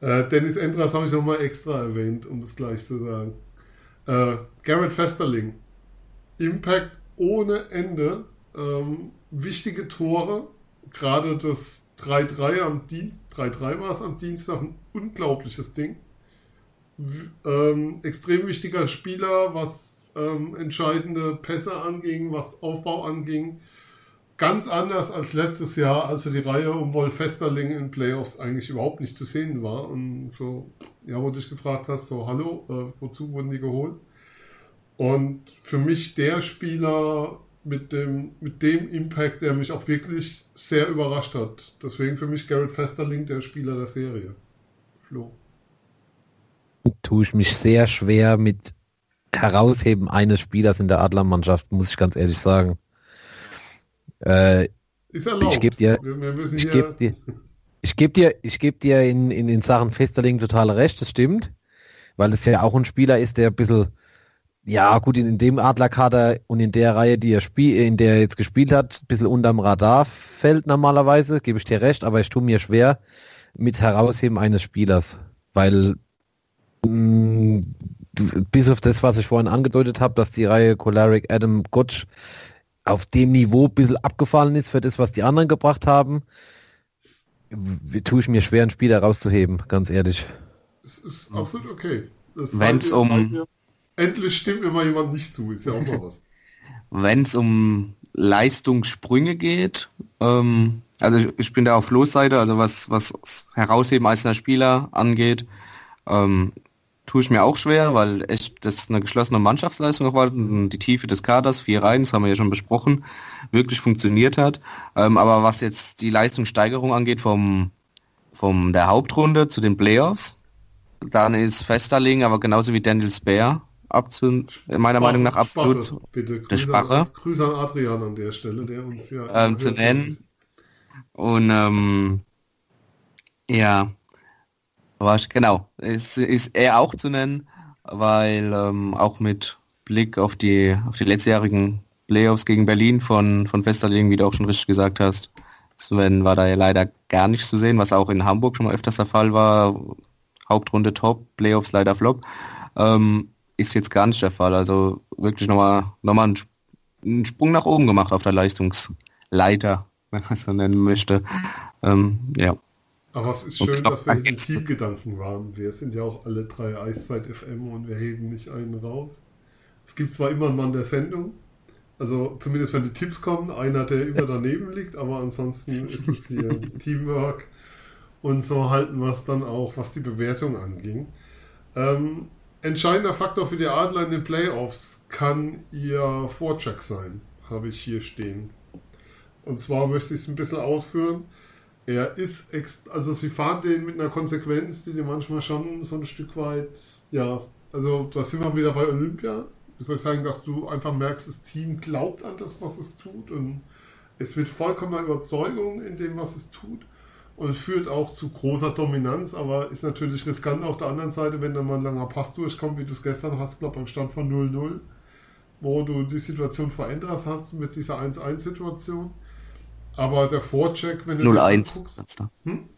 Speaker 2: Äh, Dennis Endras habe ich nochmal extra erwähnt, um das gleich zu sagen. Äh, Garrett Festerling. Impact ohne Ende. Ähm, wichtige Tore. Gerade das 3-3 am Dienstag. 3-3 war es am Dienstag. Ein unglaubliches Ding ähm, extrem wichtiger Spieler, was ähm, entscheidende Pässe anging, was Aufbau anging. Ganz anders als letztes Jahr, als die Reihe um Wolf Festerling in Playoffs eigentlich überhaupt nicht zu sehen war. Und so, ja, wo du dich gefragt hast, so, hallo, äh, wozu wurden die geholt? Und für mich der Spieler mit dem, mit dem Impact, der mich auch wirklich sehr überrascht hat. Deswegen für mich Garrett Festerling der Spieler der Serie. Flo
Speaker 3: tue ich mich sehr schwer mit Herausheben eines Spielers in der Adlermannschaft, muss ich ganz ehrlich sagen. Äh, Ist erlaubt. Ich gebe dir, ich gebe dir, ich gebe dir, ich gebe dir in, in, in Sachen Festerling total recht, das stimmt, weil es ja auch ein Spieler ist, der ein bisschen, ja gut, in, in dem Adlerkader und in der Reihe, die er spielt, in der er jetzt gespielt hat, ein bisschen unterm Radar fällt normalerweise, gebe ich dir recht, aber ich tue mir schwer mit Herausheben eines Spielers, weil Mm, bis auf das, was ich vorhin angedeutet habe, dass die Reihe Colaric Adam Gotch auf dem Niveau ein bisschen abgefallen ist für das, was die anderen gebracht haben, tue ich mir schwer, ein Spiel herauszuheben, ganz ehrlich.
Speaker 2: Es ist absolut okay.
Speaker 4: Wenn es um...
Speaker 2: Endlich stimmt mal jemand nicht zu, ist ja auch mal was.
Speaker 4: Wenn es um Leistungssprünge geht, ähm, also ich, ich, bin da auf Losseite, also was, was Herausheben einzelner Spieler angeht, ähm, tue ich mir auch schwer, weil echt das eine geschlossene Mannschaftsleistung war. Die Tiefe des Kaders, vier Reihen, das haben wir ja schon besprochen, wirklich funktioniert hat. Ähm, aber was jetzt die Leistungssteigerung angeht vom, vom der Hauptrunde zu den Playoffs, dann ist Festerling, aber genauso wie Daniel Speer, abzu, meiner Meinung nach absolut
Speaker 2: Spache, bitte. der Sprache. Grüße an Adrian an der Stelle, der uns
Speaker 4: ja ähm, zu nennen. Und ähm, ja, aber genau, es ist er auch zu nennen, weil ähm, auch mit Blick auf die, auf die letztjährigen Playoffs gegen Berlin von, von Westerling, wie du auch schon richtig gesagt hast, Sven war da ja leider gar nicht zu sehen, was auch in Hamburg schon mal öfters der Fall war. Hauptrunde top, Playoffs leider flop. Ähm, ist jetzt gar nicht der Fall. Also wirklich nochmal noch mal ein einen Sprung nach oben gemacht auf der Leistungsleiter, wenn man es so nennen möchte. Ähm, ja.
Speaker 2: Aber es ist schön, dass wir in Teamgedanken waren. Wir sind ja auch alle drei Eiszeit FM und wir heben nicht einen raus. Es gibt zwar immer einen Mann der Sendung, also zumindest wenn die Tipps kommen, einer, der immer daneben liegt, aber ansonsten ist es hier Teamwork. Und so halten wir es dann auch, was die Bewertung anging. Ähm, entscheidender Faktor für die Adler in den Playoffs kann ihr Vorcheck sein, habe ich hier stehen. Und zwar möchte ich es ein bisschen ausführen. Er ist, also sie fahren den mit einer Konsequenz, die dir manchmal schon so ein Stück weit, ja, also da sind wir wieder bei Olympia. Wie soll ich sagen, dass du einfach merkst, das Team glaubt an das, was es tut und es wird vollkommener Überzeugung in dem, was es tut und führt auch zu großer Dominanz, aber ist natürlich riskant auf der anderen Seite, wenn dann mal ein langer Pass durchkommt, wie du es gestern hast, glaube beim Stand von 0-0, wo du die Situation verändert hast mit dieser 1-1-Situation. Aber der Vorcheck, wenn du
Speaker 4: 0-1 hm?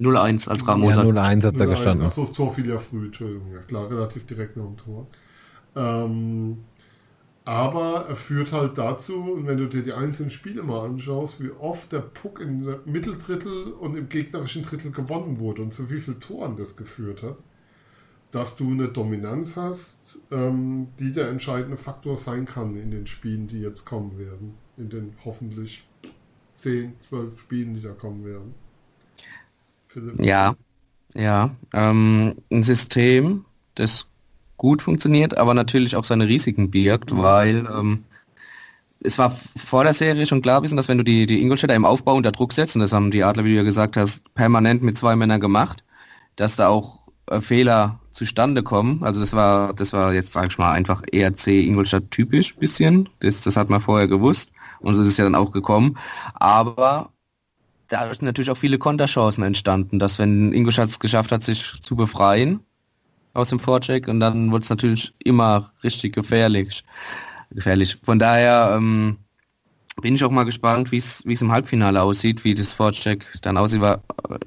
Speaker 4: 0-1 als Ramos
Speaker 3: ja, 0-1 hat er gestanden.
Speaker 2: Achso, das Tor fiel ja früh, Entschuldigung. Ja klar, relativ direkt nach dem Tor. Ähm, aber er führt halt dazu, und wenn du dir die einzelnen Spiele mal anschaust, wie oft der Puck im Mitteldrittel und im gegnerischen Drittel gewonnen wurde und zu wie vielen Toren das geführt hat, dass du eine Dominanz hast, ähm, die der entscheidende Faktor sein kann in den Spielen, die jetzt kommen werden. In den hoffentlich 10, 12 Spielen, die da kommen werden.
Speaker 4: Philipp. Ja, ja. Ähm, ein System, das gut funktioniert, aber natürlich auch seine Risiken birgt, weil ähm, es war vor der Serie schon klar gewesen, dass wenn du die, die Ingolstädter im Aufbau unter Druck setzt, und das haben die Adler, wie du ja gesagt hast, permanent mit zwei Männern gemacht, dass da auch äh, Fehler zustande kommen. Also das war, das war jetzt, sag ich mal, einfach ERC Ingolstadt typisch bisschen. Das, das hat man vorher gewusst und so ist es ja dann auch gekommen. Aber da sind natürlich auch viele Konterchancen entstanden, dass wenn Ingolstadt es geschafft hat, sich zu befreien, aus dem Vorcheck und dann wird es natürlich immer richtig gefährlich. gefährlich. Von daher ähm, bin ich auch mal gespannt, wie es im Halbfinale aussieht, wie das Vorcheck dann aussieht,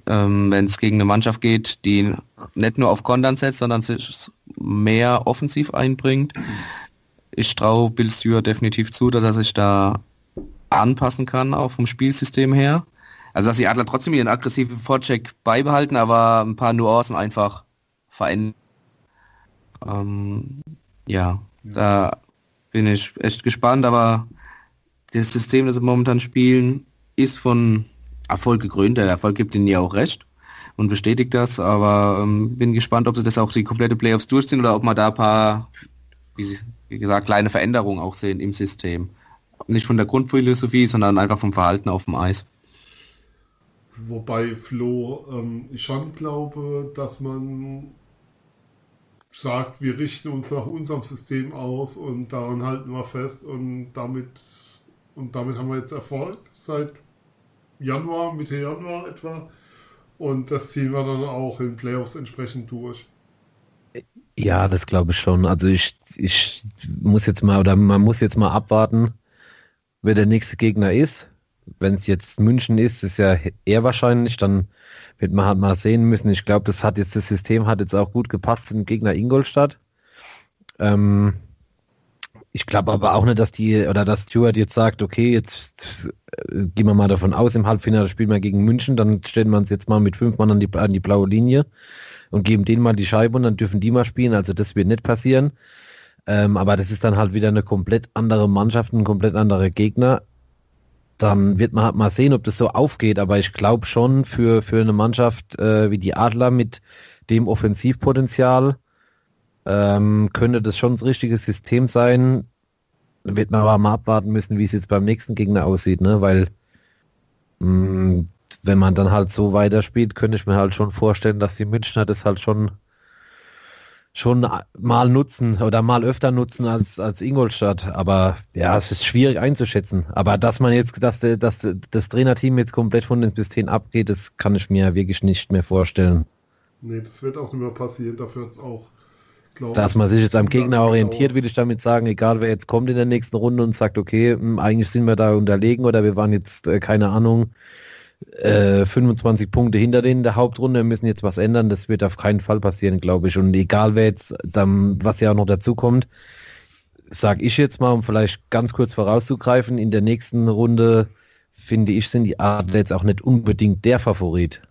Speaker 4: ähm, wenn es gegen eine Mannschaft geht, die nicht nur auf Kontern setzt, sondern sich mehr offensiv einbringt. Ich traue Bill Stewart definitiv zu, dass er sich da anpassen kann, auch vom Spielsystem her. Also dass die Adler trotzdem ihren aggressiven Vorcheck beibehalten, aber ein paar Nuancen einfach verändern. Ähm, ja, ja, da bin ich echt gespannt, aber das System, das sie momentan spielen, ist von Erfolg gekrönt. Der Erfolg gibt ihnen ja auch recht und bestätigt das, aber ähm, bin gespannt, ob sie das auch die komplette Playoffs durchziehen oder ob man da ein paar, wie, wie gesagt, kleine Veränderungen auch sehen im System. Nicht von der Grundphilosophie, sondern einfach vom Verhalten auf dem Eis.
Speaker 2: Wobei Flo, ähm, ich schon glaube, dass man sagt, wir richten uns nach unserem System aus und daran halten wir fest und damit und damit haben wir jetzt Erfolg seit Januar, Mitte Januar etwa und das ziehen wir dann auch in Playoffs entsprechend durch.
Speaker 3: Ja, das glaube ich schon. Also ich, ich muss jetzt mal oder man muss jetzt mal abwarten, wer der nächste Gegner ist. Wenn es jetzt München ist, ist ja eher wahrscheinlich, dann wird man halt mal sehen müssen. Ich glaube, das hat jetzt das System hat jetzt auch gut gepasst zum Gegner Ingolstadt. Ähm, ich glaube aber auch nicht, dass die oder dass Stuart jetzt sagt, okay, jetzt äh, gehen wir mal davon aus, im Halbfinale spielen wir gegen München, dann stellen wir uns jetzt mal mit fünf Mann an die, an die blaue Linie und geben denen mal die Scheibe und dann dürfen die mal spielen. Also das wird nicht passieren. Ähm, aber das ist dann halt wieder eine komplett andere Mannschaft, ein komplett anderer Gegner dann wird man halt mal sehen, ob das so aufgeht. Aber ich glaube schon für, für eine Mannschaft äh, wie die Adler mit dem Offensivpotenzial ähm, könnte das schon das richtige System sein. Wird man aber mal abwarten müssen, wie es jetzt beim nächsten Gegner aussieht, ne? Weil mh, mm, wenn man dann halt so weiterspielt, könnte ich mir halt schon vorstellen, dass die Münchner das halt schon schon mal nutzen oder mal öfter nutzen als, als Ingolstadt. Aber ja, es ist schwierig einzuschätzen. Aber dass man jetzt, dass, dass das Trainerteam jetzt komplett von den System abgeht, das kann ich mir wirklich nicht mehr vorstellen.
Speaker 2: Nee, das wird auch immer passieren. Dafür hat es auch,
Speaker 3: glaube Dass man sich jetzt am Gegner orientiert, will ich damit sagen, egal wer jetzt kommt in der nächsten Runde und sagt, okay, hm, eigentlich sind wir da unterlegen oder wir waren jetzt, äh, keine Ahnung, äh, 25 Punkte hinter denen in der Hauptrunde, müssen jetzt was ändern. Das wird auf keinen Fall passieren, glaube ich. Und egal wer jetzt, dann, was ja auch noch dazu kommt, sag ich jetzt mal, um vielleicht ganz kurz vorauszugreifen, in der nächsten Runde finde ich, sind die Adler jetzt auch nicht unbedingt der Favorit.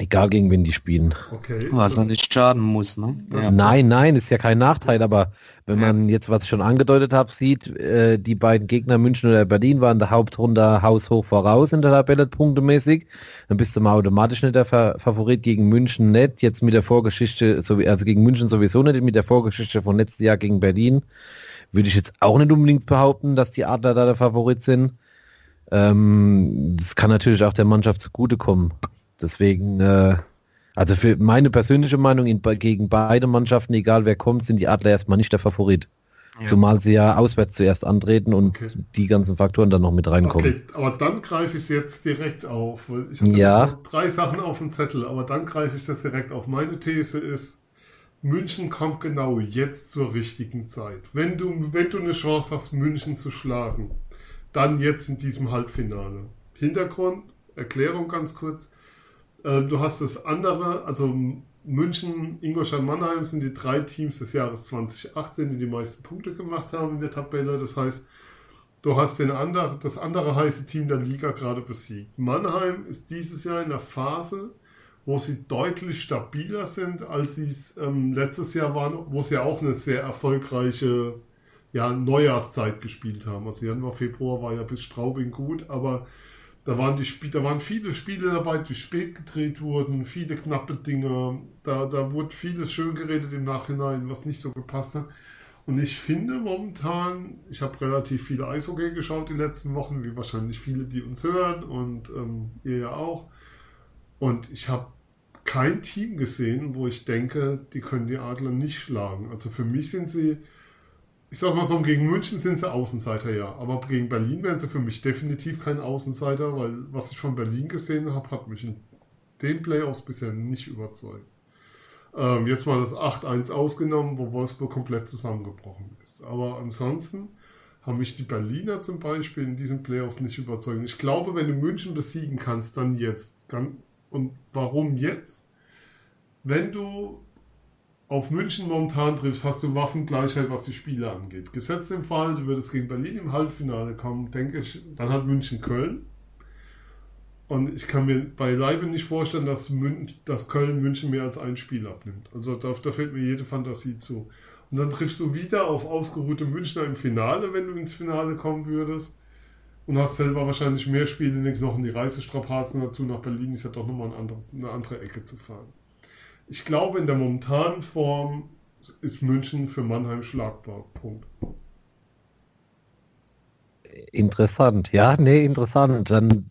Speaker 3: Egal gegen wen die spielen.
Speaker 2: Okay.
Speaker 4: Was er nicht schaden muss, ne?
Speaker 3: Ja. Nein, nein, ist ja kein Nachteil, aber wenn man jetzt, was ich schon angedeutet habe, sieht, äh, die beiden Gegner München oder Berlin waren der Hauptrunde haushoch voraus in der Tabelle punktemäßig, dann bist du mal automatisch nicht der Fa Favorit gegen München nicht, jetzt mit der Vorgeschichte, so wie, also gegen München sowieso nicht, mit der Vorgeschichte von letztes Jahr gegen Berlin, würde ich jetzt auch nicht unbedingt behaupten, dass die Adler da der Favorit sind. Ähm, das kann natürlich auch der Mannschaft zugutekommen. Deswegen, äh, also für meine persönliche Meinung in, gegen beide Mannschaften, egal wer kommt, sind die Adler erstmal nicht der Favorit. Ja. Zumal sie ja auswärts zuerst antreten und okay. die ganzen Faktoren dann noch mit reinkommen. Okay,
Speaker 2: aber dann greife ich es jetzt direkt auf. Weil ich habe ja. drei Sachen auf dem Zettel, aber dann greife ich das direkt auf. Meine These ist, München kommt genau jetzt zur richtigen Zeit. Wenn du, wenn du eine Chance hast, München zu schlagen, dann jetzt in diesem Halbfinale. Hintergrund, Erklärung ganz kurz. Äh, du hast das andere, also München, Ingolstadt, Mannheim sind die drei Teams des Jahres 2018, die die meisten Punkte gemacht haben in der Tabelle. Das heißt, du hast den andere, das andere heiße Team der Liga gerade besiegt. Mannheim ist dieses Jahr in der Phase, wo sie deutlich stabiler sind, als sie es ähm, letztes Jahr waren, wo sie auch eine sehr erfolgreiche ja, Neujahrszeit gespielt haben. Also Januar, Februar war ja bis Straubing gut, aber da waren, die da waren viele Spiele dabei, die spät gedreht wurden, viele knappe Dinge. Da, da wurde vieles schön geredet im Nachhinein, was nicht so gepasst hat. Und ich finde momentan, ich habe relativ viele Eishockey geschaut die letzten Wochen, wie wahrscheinlich viele, die uns hören und ähm, ihr ja auch. Und ich habe kein Team gesehen, wo ich denke, die können die Adler nicht schlagen. Also für mich sind sie ich sag mal so, gegen München sind sie Außenseiter, ja. Aber gegen Berlin wären sie für mich definitiv kein Außenseiter, weil was ich von Berlin gesehen habe, hat mich in den Playoffs bisher nicht überzeugt. Ähm, jetzt mal das 8-1 ausgenommen, wo Wolfsburg komplett zusammengebrochen ist. Aber ansonsten haben mich die Berliner zum Beispiel in diesen Playoffs nicht überzeugt. Ich glaube, wenn du München besiegen kannst, dann jetzt. Und warum jetzt? Wenn du auf München momentan triffst, hast du Waffengleichheit, was die Spiele angeht. Gesetzt im Fall, du würdest gegen Berlin im Halbfinale kommen, denke ich, dann hat München Köln. Und ich kann mir beileibe nicht vorstellen, dass, Mün dass Köln München mehr als ein Spiel abnimmt. Also da, da fällt mir jede Fantasie zu. Und dann triffst du wieder auf ausgeruhte Münchner im Finale, wenn du ins Finale kommen würdest. Und hast selber wahrscheinlich mehr Spiele in den Knochen. Die Reisestrapazen dazu nach Berlin ist ja doch nochmal ein eine andere Ecke zu fahren ich glaube, in der momentanen Form ist München für Mannheim schlagbar. Punkt.
Speaker 3: Interessant. Ja, nee, interessant. Dann,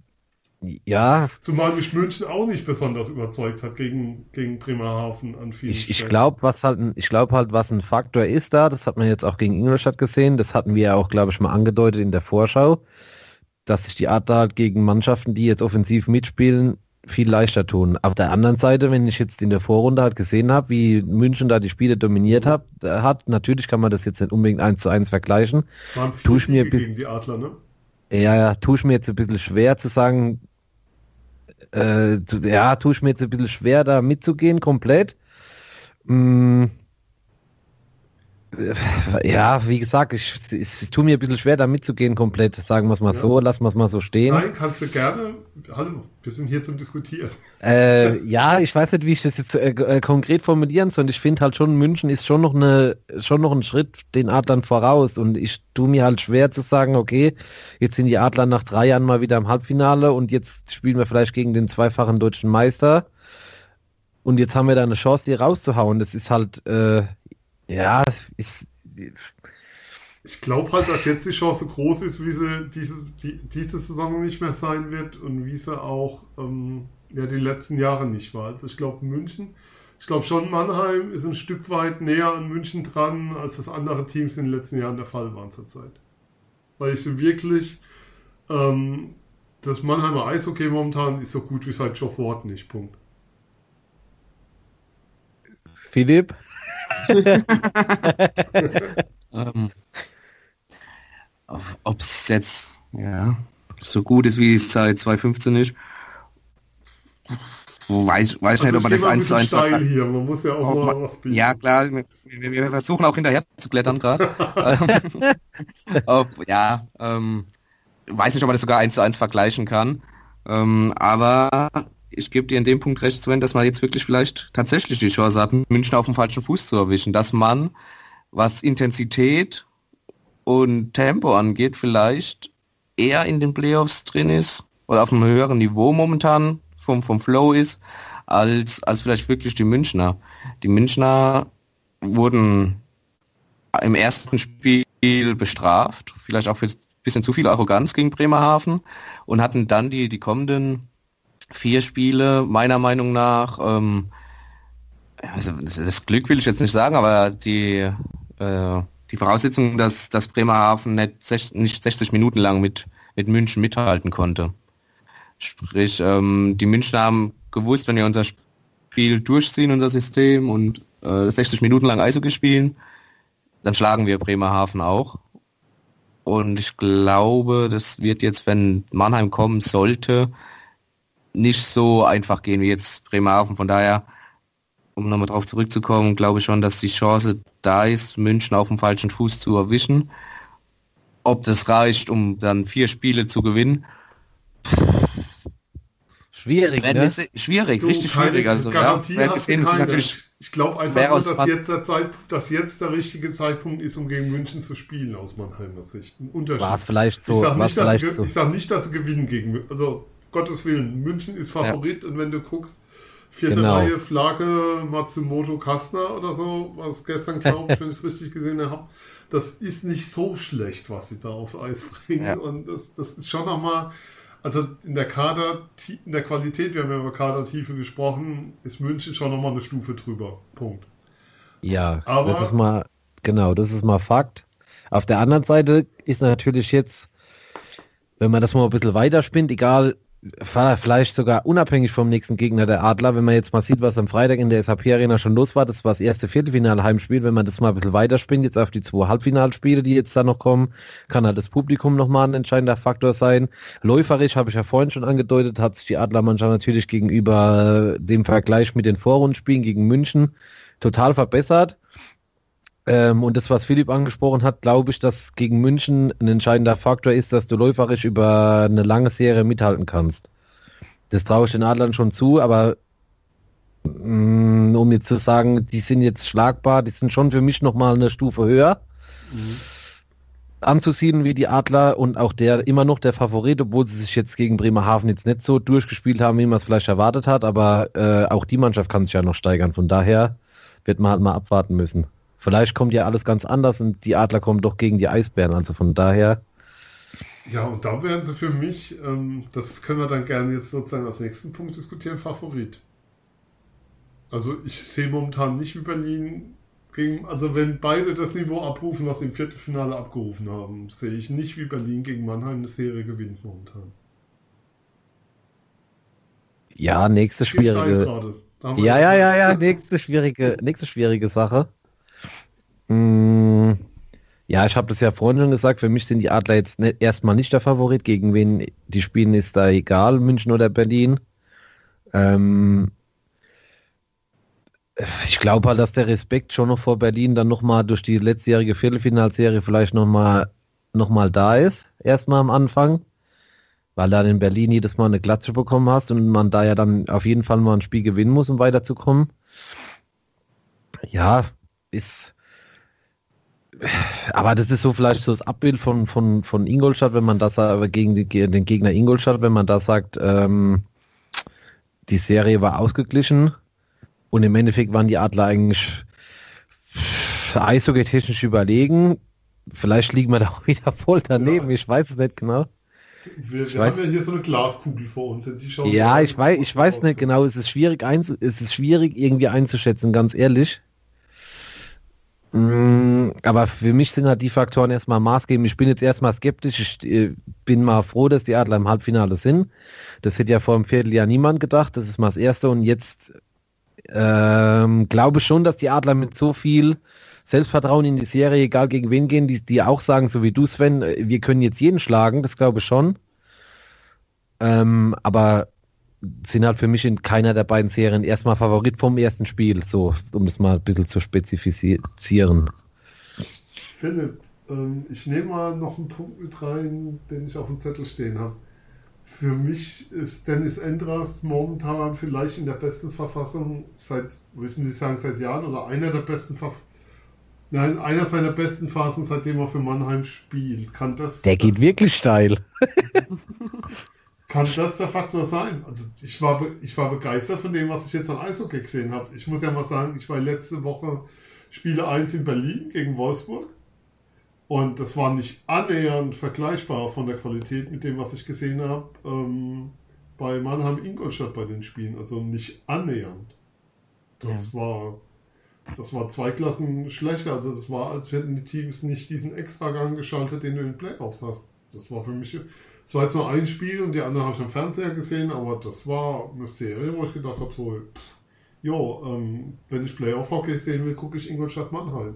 Speaker 3: ja.
Speaker 2: Zumal mich München auch nicht besonders überzeugt hat gegen, gegen Bremerhaven an vielen
Speaker 3: Ich, ich glaube, was halt, ich glaube halt, was ein Faktor ist da, das hat man jetzt auch gegen Ingolstadt gesehen, das hatten wir ja auch, glaube ich, mal angedeutet in der Vorschau, dass sich die Art da halt gegen Mannschaften, die jetzt offensiv mitspielen, viel leichter tun. Auf der anderen Seite, wenn ich jetzt in der Vorrunde halt gesehen habe, wie München da die Spiele dominiert hat, hat, natürlich kann man das jetzt nicht unbedingt eins zu eins vergleichen.
Speaker 2: Waren tue ich mir gegen die Adler, ne?
Speaker 3: Ja, ja, tue ich mir jetzt ein bisschen schwer zu sagen, äh, ja, tue ich mir jetzt ein bisschen schwer da mitzugehen komplett. Hm, ja, wie gesagt, ich, ich, ich tue mir ein bisschen schwer, da mitzugehen komplett. Sagen wir es mal ja. so, lassen wir es mal so stehen.
Speaker 2: Nein, kannst du gerne. Hallo, wir sind hier zum Diskutieren.
Speaker 3: Äh, ja, ich weiß nicht, wie ich das jetzt äh, äh, konkret formulieren soll. Ich finde halt schon, München ist schon noch eine, schon noch ein Schritt den Adlern voraus. Und ich tue mir halt schwer zu sagen, okay, jetzt sind die Adler nach drei Jahren mal wieder im Halbfinale und jetzt spielen wir vielleicht gegen den zweifachen deutschen Meister. Und jetzt haben wir da eine Chance, die rauszuhauen. Das ist halt, äh, ja, ich,
Speaker 2: ich glaube halt, dass jetzt die Chance groß ist, wie sie diese, die, diese Saison nicht mehr sein wird und wie sie auch ähm, ja, die letzten Jahre nicht war. Also ich glaube München, ich glaube schon Mannheim ist ein Stück weit näher an München dran, als das andere Teams in den letzten Jahren der Fall waren zurzeit. Weil ich sie wirklich, ähm, das Mannheimer Eishockey momentan ist so gut wie seit Joe Ford nicht. Punkt.
Speaker 3: Philipp?
Speaker 4: Ähm, Ob es jetzt ja, so gut ist, wie es seit 2015 ist, weiß, weiß also nicht, ob man das eins zu eins
Speaker 2: hier. Man muss ja auch mal was
Speaker 4: bieten. Ja, klar, wir, wir, versuchen auch hinterher zu klettern gerade. ja, ähm, weiß nicht, ob man das sogar eins zu eins vergleichen kann. Ähm, aber ich gebe dir in dem Punkt recht, Sven, dass man jetzt wirklich vielleicht tatsächlich die Chance hat, München auf dem falschen Fuß zu erwischen. Dass man, was Intensität und Tempo angeht, vielleicht eher in den Playoffs drin ist oder auf einem höheren Niveau momentan vom, vom Flow ist, als, als vielleicht wirklich die Münchner. Die Münchner wurden im ersten Spiel bestraft, vielleicht auch für ein bisschen zu viel Arroganz gegen Bremerhaven und hatten dann die, die kommenden vier Spiele meiner Meinung nach, ähm, also das Glück will ich jetzt nicht sagen, aber die, äh, die Voraussetzung, dass, dass Bremerhaven nicht, sech, nicht 60 Minuten lang mit, mit München mithalten konnte. Sprich, ähm, die Münchner haben gewusst, wenn wir unser Spiel durchziehen, unser System und äh, 60 Minuten lang Eishockey spielen, dann schlagen wir Bremerhaven auch. Und ich glaube, das wird jetzt, wenn Mannheim kommen sollte, nicht so einfach gehen wie jetzt Bremerhaven. Von daher, um nochmal drauf zurückzukommen, glaube ich schon, dass die Chance da ist, München auf dem falschen Fuß zu erwischen. Ob das reicht, um dann vier Spiele zu gewinnen,
Speaker 3: Schwierig, ne?
Speaker 4: schwierig, du, richtig schwierig. Also,
Speaker 2: Garantie ja, gesehen, ist natürlich ich glaube einfach nur, dass jetzt, der Zeit, dass jetzt der richtige Zeitpunkt ist, um gegen München zu spielen, aus Mannheimer Sicht. Ein
Speaker 3: Unterschied. War es vielleicht so.
Speaker 2: Ich sage nicht, dass, so. sag nicht, dass sie gewinnen gegen Also, Gottes Willen, München ist Favorit ja. und wenn du guckst, vierte genau. Reihe, Flagge, Matsumoto Kastner oder so, was gestern glaube ich, wenn ich es richtig gesehen habe, das ist nicht so schlecht, was sie da aufs Eis bringen. Ja. Und das, das ist schon nochmal also in der Kader, in der Qualität, wir haben ja über Kadertiefe gesprochen, ist München schon nochmal eine Stufe drüber. Punkt.
Speaker 3: Ja, aber das ist mal, genau, das ist mal Fakt. Auf der anderen Seite ist natürlich jetzt, wenn man das mal ein bisschen weiterspinnt, egal vielleicht sogar unabhängig vom nächsten Gegner der Adler, wenn man jetzt mal sieht, was am Freitag in der SAP Arena schon los war, das war das erste Viertelfinale Heimspiel, wenn man das mal ein bisschen weiterspinnt, jetzt auf die zwei Halbfinalspiele, die jetzt da noch kommen, kann halt das Publikum nochmal ein entscheidender Faktor sein. Läuferisch, habe ich ja vorhin schon angedeutet, hat sich die Adlermannschaft natürlich gegenüber dem Vergleich mit den Vorrundenspielen gegen München total verbessert. Ähm, und das, was Philipp angesprochen hat, glaube ich, dass gegen München ein entscheidender Faktor ist, dass du läuferisch über eine lange Serie mithalten kannst. Das traue ich den Adlern schon zu, aber mh, mm, um jetzt zu sagen, die sind jetzt schlagbar, die sind schon für mich nochmal eine Stufe höher. Mhm. Anzusiedeln wie die Adler und auch der immer noch der Favorit, obwohl sie sich jetzt gegen Bremerhaven jetzt nicht so durchgespielt haben, wie man es vielleicht erwartet hat, aber äh, auch die Mannschaft kann sich ja noch steigern. Von daher wird man halt mal abwarten müssen. Vielleicht kommt ja alles ganz anders und die Adler kommen doch gegen die Eisbären. Also von daher.
Speaker 2: Ja, und da wären sie für mich, ähm, das können wir dann gerne jetzt sozusagen als nächsten Punkt diskutieren, Favorit. Also ich sehe momentan nicht wie Berlin gegen, also wenn beide das Niveau abrufen, was sie im Viertelfinale abgerufen haben, sehe ich nicht wie Berlin gegen Mannheim eine Serie gewinnt momentan.
Speaker 3: Ja, nächste schwierige. Ja, ja, ja, ja, nächste schwierige, nächste schwierige Sache. Mm, ja, ich habe das ja vorhin schon gesagt, für mich sind die Adler jetzt nicht, erstmal nicht der Favorit. Gegen wen die spielen, ist da egal, München oder Berlin. Ähm, ich glaube halt, dass der Respekt schon noch vor Berlin dann nochmal durch die letztjährige Viertelfinalserie vielleicht nochmal noch mal da ist, erstmal am Anfang, weil dann in Berlin jedes Mal eine Klatsche bekommen hast und man da ja dann auf jeden Fall mal ein Spiel gewinnen muss, um weiterzukommen. Ja, ist aber das ist so vielleicht so das Abbild von, von, von Ingolstadt, wenn man das aber gegen die, den Gegner Ingolstadt, wenn man da sagt, ähm, die Serie war ausgeglichen und im Endeffekt waren die Adler eigentlich eishockey-technisch überlegen. Vielleicht liegen wir da auch wieder voll daneben, ja. ich weiß es nicht genau.
Speaker 2: Wir, wir haben ja hier so eine Glaskugel vor uns.
Speaker 3: ja, ich weiß, ich weiß nicht genau, es ist schwierig einzu, es ist schwierig irgendwie einzuschätzen, ganz ehrlich. Mm, aber für mich sind halt die Faktoren erstmal maßgebend. Ich bin jetzt erstmal skeptisch. Ich äh, bin mal froh, dass die Adler im Halbfinale sind. Das hätte ja vor einem Vierteljahr niemand gedacht. Das ist mal das Erste. Und jetzt ähm, glaube schon, dass die Adler mit so viel Selbstvertrauen in die Serie, egal gegen wen gehen, die, die auch sagen, so wie du Sven, äh, wir können jetzt jeden schlagen. Das glaube ich schon. Ähm, aber sind halt für mich in keiner der beiden Serien erstmal Favorit vom ersten Spiel, so, um das mal ein bisschen zu spezifizieren.
Speaker 2: Philipp, ähm, ich nehme mal noch einen Punkt mit rein, den ich auf dem Zettel stehen habe. Für mich ist Dennis Endras momentan vielleicht in der besten Verfassung seit, müssen Sie sagen, seit Jahren oder einer der besten Verfassungen. Nein, einer seiner besten Phasen, seitdem er für Mannheim spielt. Kann das.
Speaker 3: Der geht
Speaker 2: das,
Speaker 3: wirklich steil.
Speaker 2: kann das der Faktor sein? Also ich war, ich war begeistert von dem, was ich jetzt an Eishockey gesehen habe. Ich muss ja mal sagen, ich war letzte Woche Spiele 1 in Berlin gegen Wolfsburg. Und das war nicht annähernd vergleichbar von der Qualität mit dem, was ich gesehen habe ähm, bei Mannheim Ingolstadt bei den Spielen. Also nicht annähernd. Das ja. war das war zwei Klassen schlechter. Also das war, als hätten die Teams nicht diesen Extragang geschaltet, den du in den Playoffs hast. Das war für mich, es war jetzt nur ein Spiel und die anderen habe ich am Fernseher gesehen, aber das war eine Serie, wo ich gedacht habe, so, pff, jo, ähm, wenn ich Playoff-Hockey sehen will, gucke ich Ingolstadt Mannheim.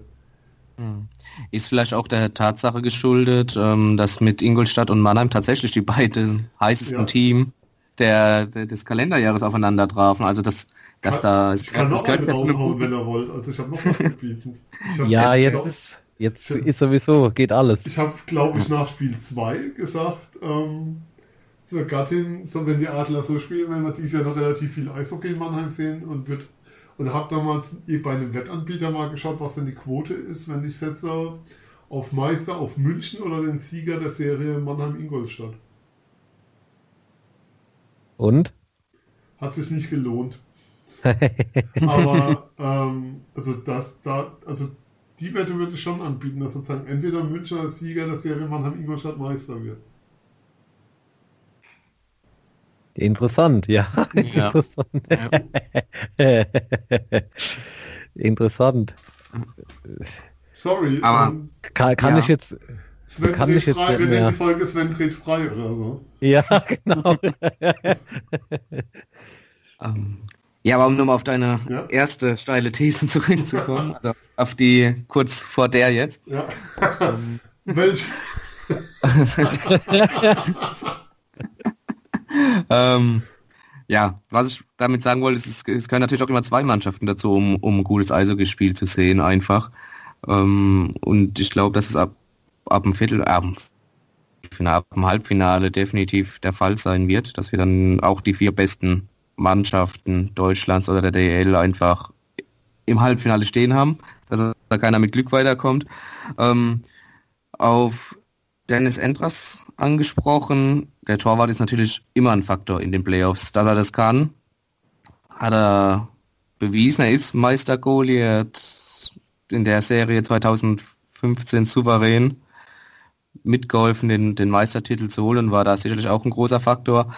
Speaker 4: Hm. Ist vielleicht auch der Tatsache geschuldet, ähm, dass mit Ingolstadt und Mannheim tatsächlich die beiden heißesten ja. Team der, der, des Kalenderjahres aufeinander trafen. Also das dass da,
Speaker 2: ich kann noch einen raushauen, wenn er wollt. Also ich habe noch was zu bieten.
Speaker 3: ja, jetzt, jetzt hab, ist sowieso, geht alles.
Speaker 2: Ich habe, glaube ich, nach Spiel 2 gesagt, ähm, zur Gattin, so wenn die Adler so spielen, wenn wir dieses Jahr noch relativ viel Eishockey in Mannheim sehen und wird und habe damals bei einem Wettanbieter mal geschaut, was denn die Quote ist, wenn ich setze auf Meister, auf München oder den Sieger der Serie Mannheim-Ingolstadt.
Speaker 3: Und?
Speaker 2: Hat sich nicht gelohnt. Aber ähm, also das da, also die Wette würde ich schon anbieten, dass sozusagen entweder München als Sieger der Serie Mannheim Ingolstadt Meister wird.
Speaker 3: Interessant, ja. ja. Interessant. Ja. Interessant.
Speaker 2: Sorry.
Speaker 3: Aber ähm, kann, kann ja. ich jetzt.
Speaker 2: Sven kann ich jetzt frei, wir nennen die Folge Sven dreht frei oder so.
Speaker 3: Ja, genau.
Speaker 4: um, ja, aber um nochmal auf deine ja? erste steile These zurückzukommen, also auf die kurz vor der jetzt. Ja.
Speaker 2: Ähm, Welch?
Speaker 4: ähm, ja, was ich damit sagen wollte, ist, es, können natürlich auch immer zwei Mannschaften dazu, um, um ein gutes Eishockey-Spiel zu sehen, einfach. Ähm, und ich glaube, dass es ab, ab dem Viertel, ab, ab dem Halbfinale definitiv der Fall sein wird, dass wir dann auch die vier besten Mannschaften Deutschlands oder der DL einfach im Halbfinale stehen haben, dass da keiner mit Glück weiterkommt. Ähm, auf Dennis Endras angesprochen. Der Torwart ist natürlich immer ein Faktor in den Playoffs. Dass er das kann, hat er bewiesen. Er ist Meister Goalie, er hat in der Serie 2015 souverän mitgeholfen, den, den Meistertitel zu holen, war da sicherlich auch ein großer Faktor.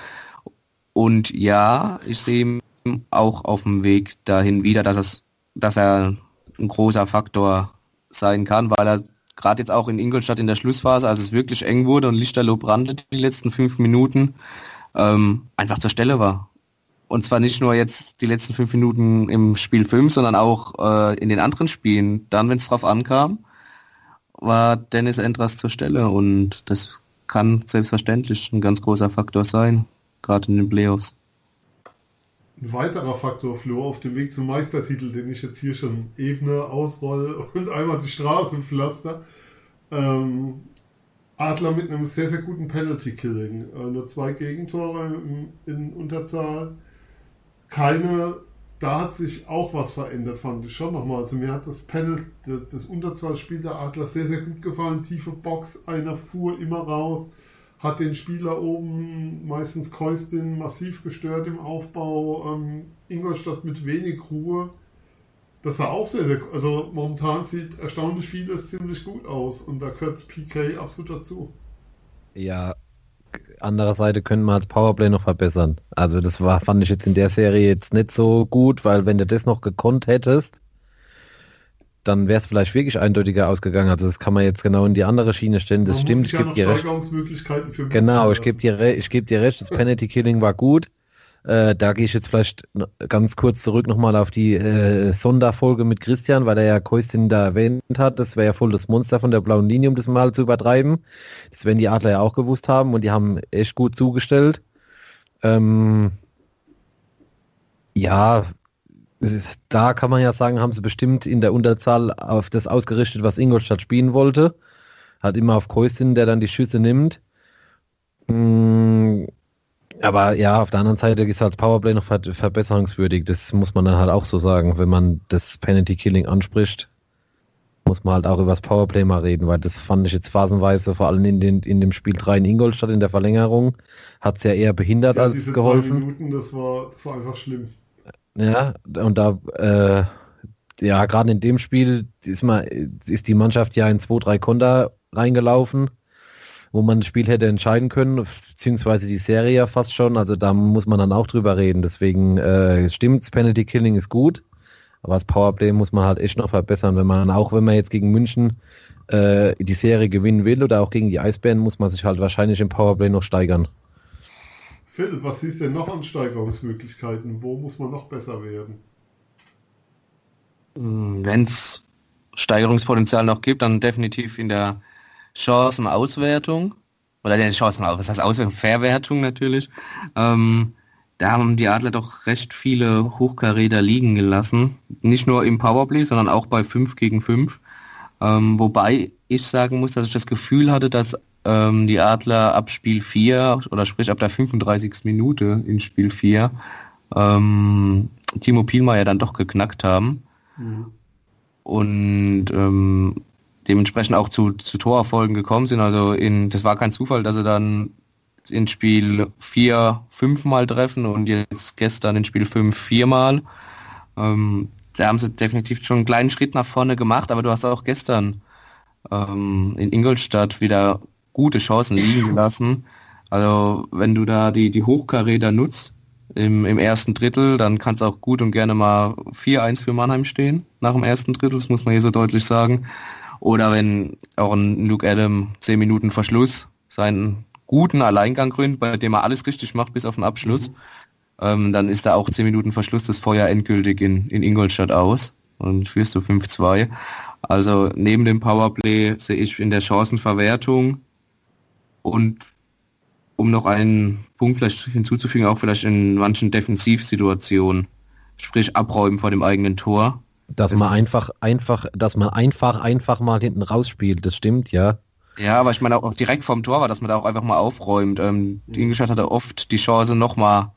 Speaker 4: Und ja, ich sehe ihn auch auf dem Weg dahin wieder, dass, es, dass er ein großer Faktor sein kann, weil er gerade jetzt auch in Ingolstadt in der Schlussphase, als es wirklich eng wurde und Lichterloh brannte die letzten fünf Minuten, ähm, einfach zur Stelle war. Und zwar nicht nur jetzt die letzten fünf Minuten im Spiel 5, sondern auch äh, in den anderen Spielen. Dann, wenn es drauf ankam, war Dennis Endras zur Stelle und das kann selbstverständlich ein ganz großer Faktor sein gerade in den Playoffs.
Speaker 2: Ein weiterer Faktor, Flo, auf dem Weg zum Meistertitel, den ich jetzt hier schon ebne, ausrolle und einmal die Straße pflaster. Ähm, Adler mit einem sehr, sehr guten Penalty-Killing. Äh, nur zwei Gegentore in, in, Unterzahl. Keine, da hat sich auch was verändert, fand ich schon nochmal. Also mir hat das Panel, das, das Unterzahlspiel der Adler sehr, sehr gut gefallen. Tiefe Box, einer fuhr immer raus hat den Spieler oben, meistens Keustin, massiv gestört im Aufbau. Ähm, Ingolstadt mit wenig Ruhe. Das sah auch sehr, sehr, also momentan sieht erstaunlich vieles ziemlich gut aus und da gehört PK absolut dazu.
Speaker 3: Ja, andererseits können wir das Powerplay noch verbessern. Also das war, fand ich jetzt in der Serie jetzt nicht so gut, weil wenn du das noch gekonnt hättest, dann wäre es vielleicht wirklich eindeutiger ausgegangen. Also das kann man jetzt genau in die andere Schiene stellen. Das man stimmt.
Speaker 2: ich gebe dir recht.
Speaker 3: Genau, ich gebe dir, ich gebe dir recht. Das Penalty Killing war gut. Äh, da gehe ich jetzt vielleicht ganz kurz zurück nochmal auf die äh, Sonderfolge mit Christian, weil er ja Koistin da erwähnt hat. Das wäre ja voll das Monster von der blauen Linie, um das mal zu übertreiben. Das werden die Adler ja auch gewusst haben und die haben echt gut zugestellt. Ähm, Ja, da kann man ja sagen, haben sie bestimmt in der Unterzahl auf das ausgerichtet, was Ingolstadt spielen wollte. Hat immer auf Keusin, der dann die Schüsse nimmt. Mm, aber ja, auf der anderen Seite ist halt Powerplay noch verbesserungswürdig. Das muss man dann halt auch so sagen, wenn man das Penalty Killing anspricht muss man halt auch über das Powerplay mal reden, weil das fand ich jetzt phasenweise, vor allem in, den, in dem Spiel 3 in Ingolstadt in der Verlängerung, hat es ja eher behindert ja, als diese geholfen.
Speaker 2: Minuten, das war, das war einfach schlimm.
Speaker 3: Ja, und da, äh, ja, gerade in dem Spiel ist, man, ist die Mannschaft ja in 2-3 Konter reingelaufen, wo man das Spiel hätte entscheiden können, beziehungsweise die Serie ja fast schon, also da muss man dann auch drüber reden. Deswegen äh, stimmt, Penalty Killing ist gut. Aber das Powerplay muss man halt echt noch verbessern, wenn man, auch wenn man jetzt gegen München äh, die Serie gewinnen will oder auch gegen die Eisbären, muss man sich halt wahrscheinlich im Powerplay noch steigern.
Speaker 2: Phil, was siehst du denn noch an Steigerungsmöglichkeiten? Wo muss man noch besser werden?
Speaker 4: Hm, wenn es Steigerungspotenzial noch gibt, dann definitiv in der Chancenauswertung. Oder der Chancenauswertung, was heißt Auswertung? Verwertung natürlich. Ähm, da haben die Adler doch recht viele Hochkaräter liegen gelassen. Nicht nur im Powerplay, sondern auch bei 5 gegen 5. Ähm, wobei ich sagen muss, dass ich das Gefühl hatte, dass ähm, die Adler ab Spiel 4 oder sprich ab der 35. Minute in Spiel 4 ähm, Timo Pielmeier dann doch geknackt haben. Mhm. Und ähm, dementsprechend auch zu, zu Torerfolgen gekommen sind. Also in, das war kein Zufall, dass sie dann in Spiel 4 fünfmal treffen und jetzt gestern in Spiel 5 viermal. Ähm, da haben sie definitiv schon einen kleinen Schritt nach vorne gemacht, aber du hast auch gestern ähm, in Ingolstadt wieder gute Chancen liegen gelassen. Also wenn du da die, die Hochkaräter nutzt im, im ersten Drittel, dann kann es auch gut und gerne mal 4-1 für Mannheim stehen nach dem ersten Drittel, das muss man hier so deutlich sagen. Oder wenn auch ein Luke Adam 10 Minuten Verschluss seinen guten Alleingang gründet, bei dem er alles richtig macht bis auf den Abschluss, mhm. ähm, dann ist da auch 10 Minuten Verschluss das Feuer endgültig in, in Ingolstadt aus und führst du 5-2. Also neben dem Powerplay sehe ich in der Chancenverwertung und um noch einen Punkt vielleicht hinzuzufügen, auch vielleicht in manchen Defensivsituationen, sprich abräumen vor dem eigenen Tor.
Speaker 3: Dass das man einfach, einfach, dass man einfach, einfach mal hinten rausspielt, das stimmt, ja.
Speaker 4: Ja, aber ich meine auch, direkt vom Tor war, dass man da auch einfach mal aufräumt. Ähm, mhm. Ingolstadt hatte oft die Chance, nochmal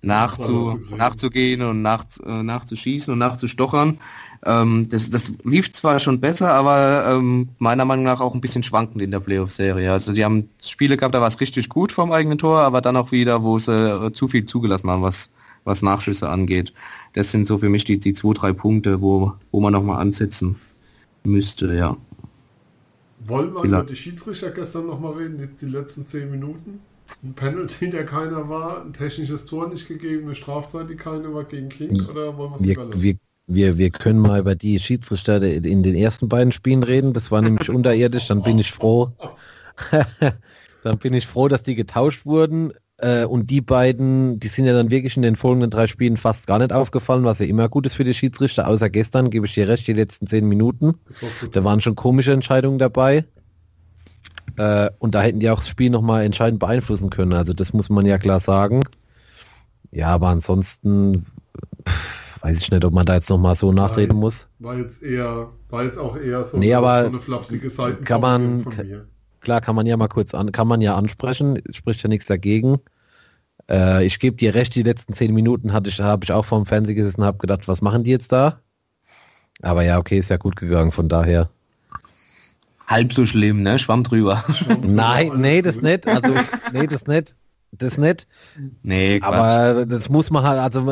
Speaker 4: nachzu, nachzugehen und nach, äh, nachzuschießen und nachzustochern. Ähm, das, das lief zwar schon besser, aber ähm, meiner Meinung nach auch ein bisschen schwankend in der Playoff-Serie. Also die haben Spiele gehabt, da war es richtig gut vom eigenen Tor, aber dann auch wieder, wo sie äh, zu viel zugelassen haben, was, was Nachschüsse angeht. Das sind so für mich die, die zwei, drei Punkte, wo, wo man nochmal ansetzen müsste, ja.
Speaker 2: Wollen wir über die Schiedsrichter gestern nochmal reden, die, die, letzten zehn Minuten? Ein Penalty, der keiner war, ein technisches Tor nicht gegeben, eine Strafzeit, die keine war gegen King, oder wollen wir es
Speaker 3: lieber lassen? Wir, wir, wir können mal über die Schiedsrichter in den ersten beiden Spielen reden, das war nämlich unterirdisch, dann bin ich froh. dann bin ich froh, dass die getauscht wurden. Äh, und die beiden, die sind ja dann wirklich in den folgenden drei Spielen fast gar nicht aufgefallen, was ja immer gut ist für die Schiedsrichter, außer gestern, gebe ich dir recht, die letzten zehn Minuten. War da waren schon komische Entscheidungen dabei. Äh, und da hätten die auch das Spiel nochmal entscheidend beeinflussen können. Also das muss man ja klar sagen. Ja, aber ansonsten pff, weiß ich nicht, ob man da jetzt nochmal so nachreden Nein, muss.
Speaker 2: War jetzt eher, war jetzt auch eher so,
Speaker 3: nee, aber
Speaker 2: so eine flapsige Seite
Speaker 3: kann man, von mir klar, kann man ja mal kurz an, kann man ja ansprechen, spricht ja nichts dagegen. Äh, ich gebe dir recht, die letzten zehn Minuten hatte ich, habe ich auch vorm Fernsehen gesessen und habe gedacht, was machen die jetzt da? Aber ja, okay, ist ja gut gegangen, von daher.
Speaker 4: Halb so schlimm, ne? Schwamm drüber.
Speaker 3: Schwamm drüber Nein, nee, das nicht. Also, nee, das nicht. Das nicht.
Speaker 4: Nee,
Speaker 3: Quatsch. Aber das muss man halt, also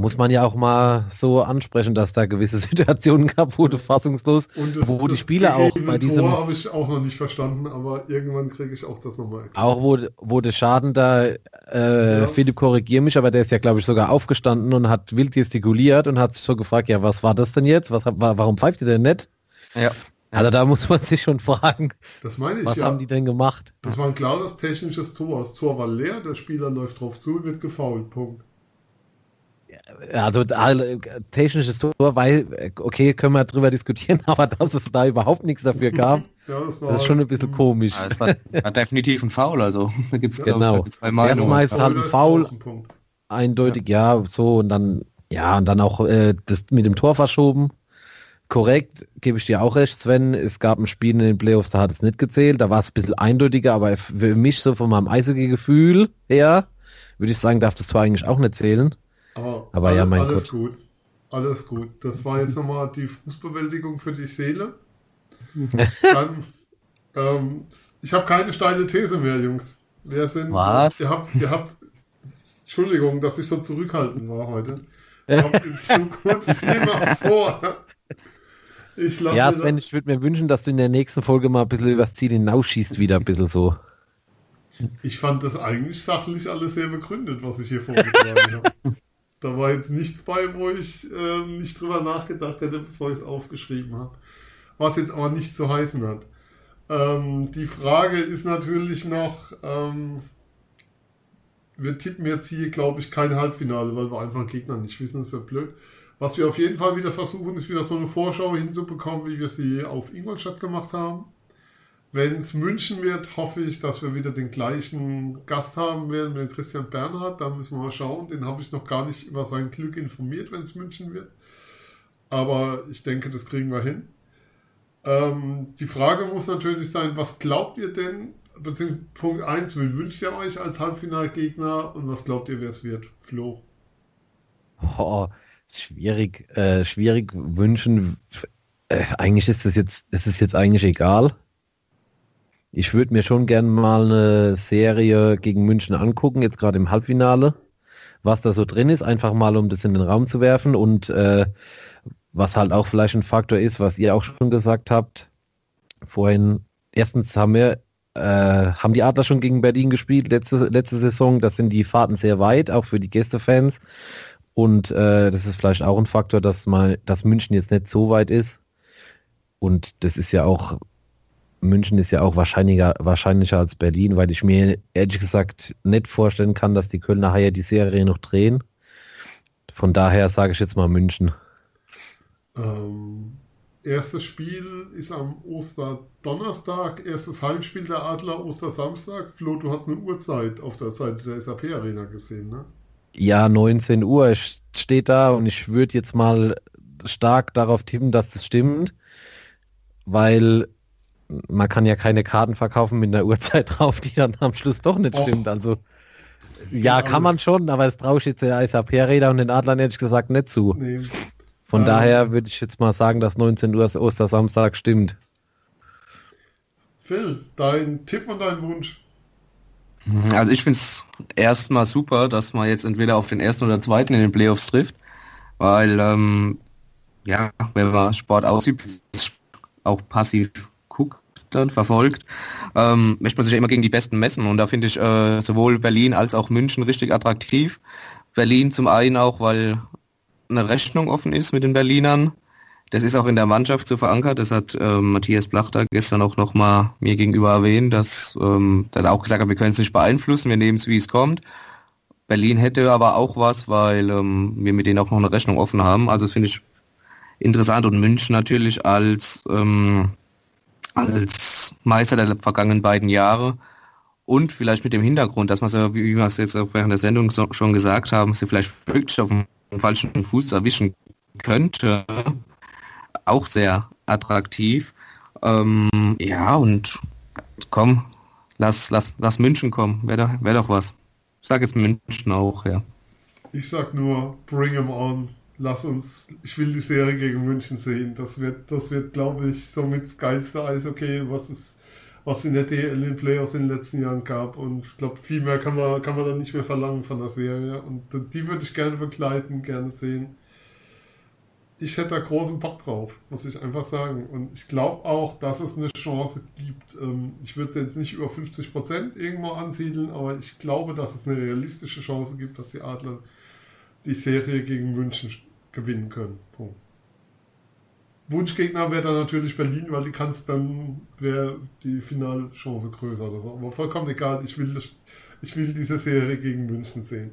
Speaker 3: muss man ja auch mal so ansprechen, dass da gewisse Situationen gab, wo du fassungslos,
Speaker 2: das,
Speaker 3: wo die Spieler auch bei diesem...
Speaker 2: habe ich auch noch nicht verstanden, aber irgendwann kriege ich auch das nochmal
Speaker 3: erklärt. Auch wo, wo der Schaden da, äh, ja. Philipp, korrigier mich, aber der ist ja, glaube ich, sogar aufgestanden und hat wild gestikuliert und hat sich so gefragt, ja, was war das denn jetzt? Was, warum pfeift ihr denn nicht?
Speaker 4: Ja.
Speaker 3: Also da muss man sich schon fragen,
Speaker 2: das meine ich,
Speaker 3: was
Speaker 2: ja.
Speaker 3: haben die denn gemacht?
Speaker 2: Das war ein klares technisches Tor. Das Tor war leer, der Spieler läuft drauf zu, wird gefault. Punkt
Speaker 3: also technisches Tor, weil, okay, können wir drüber diskutieren, aber dass es da überhaupt nichts dafür gab, ja, das, das, ist schon ein bisschen komisch.
Speaker 4: Ja, das war, war definitiv ein Foul, also da gibt es
Speaker 3: genau. zwei Meinungen. Erstmal ist halt ein Foul. eindeutig, ja. ja, so und dann, ja, und dann auch äh, das mit dem Tor verschoben. Korrekt, gebe ich dir auch recht, Sven. Es gab ein Spiel in den Playoffs, da hat es nicht gezählt. Da war es ein bisschen eindeutiger, aber für mich so von meinem Eishockey-Gefühl her, würde ich sagen, darf das Tor eigentlich auch nicht zählen.
Speaker 2: Aber, aber alles, ja, mein alles Gott. gut. Alles gut. Das war jetzt nochmal die Fußbewältigung für die Seele. Dann, ähm, ich habe keine steile These mehr, Jungs. Wir sind,
Speaker 3: Was?
Speaker 2: Ihr habt, ihr habt, Entschuldigung, dass ich so zurückhaltend war heute. Ihr habt in Zukunft immer vor.
Speaker 3: Ich ja, Sven, ich würde mir wünschen, dass du in der nächsten Folge mal ein bisschen übers Ziel hinausschießt, wieder ein bisschen so.
Speaker 2: Ich fand das eigentlich sachlich alles sehr begründet, was ich hier vorgetragen habe. Da war jetzt nichts bei, wo ich äh, nicht drüber nachgedacht hätte, bevor ich es aufgeschrieben habe. Was jetzt aber nicht zu heißen hat. Ähm, die Frage ist natürlich noch, ähm, wir tippen jetzt hier, glaube ich, kein Halbfinale, weil wir einfach Gegner nicht wissen, das wäre blöd. Was wir auf jeden Fall wieder versuchen, ist wieder so eine Vorschau hinzubekommen, wie wir sie auf Ingolstadt gemacht haben. Wenn es München wird, hoffe ich, dass wir wieder den gleichen Gast haben werden mit Christian Bernhard. Da müssen wir mal schauen. Den habe ich noch gar nicht über sein Glück informiert, wenn es München wird. Aber ich denke, das kriegen wir hin. Ähm, die Frage muss natürlich sein, was glaubt ihr denn, beziehungsweise Punkt 1, wen wünscht ihr euch als Halbfinalgegner und was glaubt ihr, wer es wird? Flo.
Speaker 3: Oh, schwierig, äh, schwierig wünschen. Äh, eigentlich ist das jetzt, es ist jetzt eigentlich egal. Ich würde mir schon gern mal eine Serie gegen München angucken, jetzt gerade im Halbfinale, was da so drin ist, einfach mal um das in den Raum zu werfen und äh, was halt auch vielleicht ein Faktor ist, was ihr auch schon gesagt habt. Vorhin, erstens haben wir, äh, haben die Adler schon gegen Berlin gespielt, letzte, letzte Saison. Das sind die Fahrten sehr weit, auch für die Gästefans. Und äh, das ist vielleicht auch ein Faktor, dass mal, dass München jetzt nicht so weit ist. Und das ist ja auch, München ist ja auch wahrscheinlicher, wahrscheinlicher als Berlin, weil ich mir ehrlich gesagt nicht vorstellen kann, dass die Kölner Haie die Serie noch drehen. Von daher sage ich jetzt mal München.
Speaker 2: Ähm, erstes Spiel ist am Osterdonnerstag, erstes Heimspiel der Adler Ostersamstag. Flo, du hast eine Uhrzeit auf der Seite der SAP Arena gesehen, ne?
Speaker 3: Ja, 19 Uhr steht da und ich würde jetzt mal stark darauf tippen, dass das stimmt, weil man kann ja keine Karten verkaufen mit einer Uhrzeit drauf, die dann am Schluss doch nicht Och. stimmt. Also ja, kann man schon, aber es traue ich jetzt der SAP-Räder und den Adlern ehrlich gesagt nicht zu. Nee. Von ähm, daher würde ich jetzt mal sagen, dass 19 Uhr Ostersamstag stimmt.
Speaker 2: Phil, dein Tipp und dein Wunsch?
Speaker 4: Also ich finde es erstmal super, dass man jetzt entweder auf den ersten oder zweiten in den Playoffs trifft, weil ähm, ja, wenn man Sport ausübt, auch passiv dann verfolgt, ähm, möchte man sich ja immer gegen die Besten messen und da finde ich äh, sowohl Berlin als auch München richtig attraktiv. Berlin zum einen auch, weil eine Rechnung offen ist mit den Berlinern. Das ist auch in der Mannschaft so verankert. Das hat ähm, Matthias Blachter gestern auch nochmal mir gegenüber erwähnt, dass, ähm, dass er auch gesagt hat, wir können es nicht beeinflussen, wir nehmen es, wie es kommt. Berlin hätte aber auch was, weil ähm, wir mit denen auch noch eine Rechnung offen haben. Also das finde ich interessant. Und München natürlich als, ähm, als Meister der vergangenen beiden Jahre und vielleicht mit dem Hintergrund, dass man so, wie wir es jetzt auch während der Sendung so, schon gesagt haben, sie vielleicht wirklich auf dem falschen Fuß erwischen könnte, auch sehr attraktiv. Ähm, ja, und komm, lass, lass, lass München kommen, wäre doch, wär doch was. Ich sage jetzt München auch, ja.
Speaker 2: Ich sag nur, bring them on. Lass uns, ich will die Serie gegen München sehen. Das wird, das wird, glaube ich, somit das geilste Eishockey, was es was in der DL in Playoffs in den letzten Jahren gab. Und ich glaube, viel mehr kann man, kann man dann nicht mehr verlangen von der Serie. Und die würde ich gerne begleiten, gerne sehen. Ich hätte da großen Bock drauf, muss ich einfach sagen. Und ich glaube auch, dass es eine Chance gibt. Ähm, ich würde es jetzt nicht über 50 Prozent irgendwo ansiedeln, aber ich glaube, dass es eine realistische Chance gibt, dass die Adler die Serie gegen München gewinnen können. Punkt. Wunschgegner wäre dann natürlich Berlin, weil die kannst dann, wäre die Finalchance größer oder so. Aber vollkommen egal, ich will, das, ich will diese Serie gegen München sehen.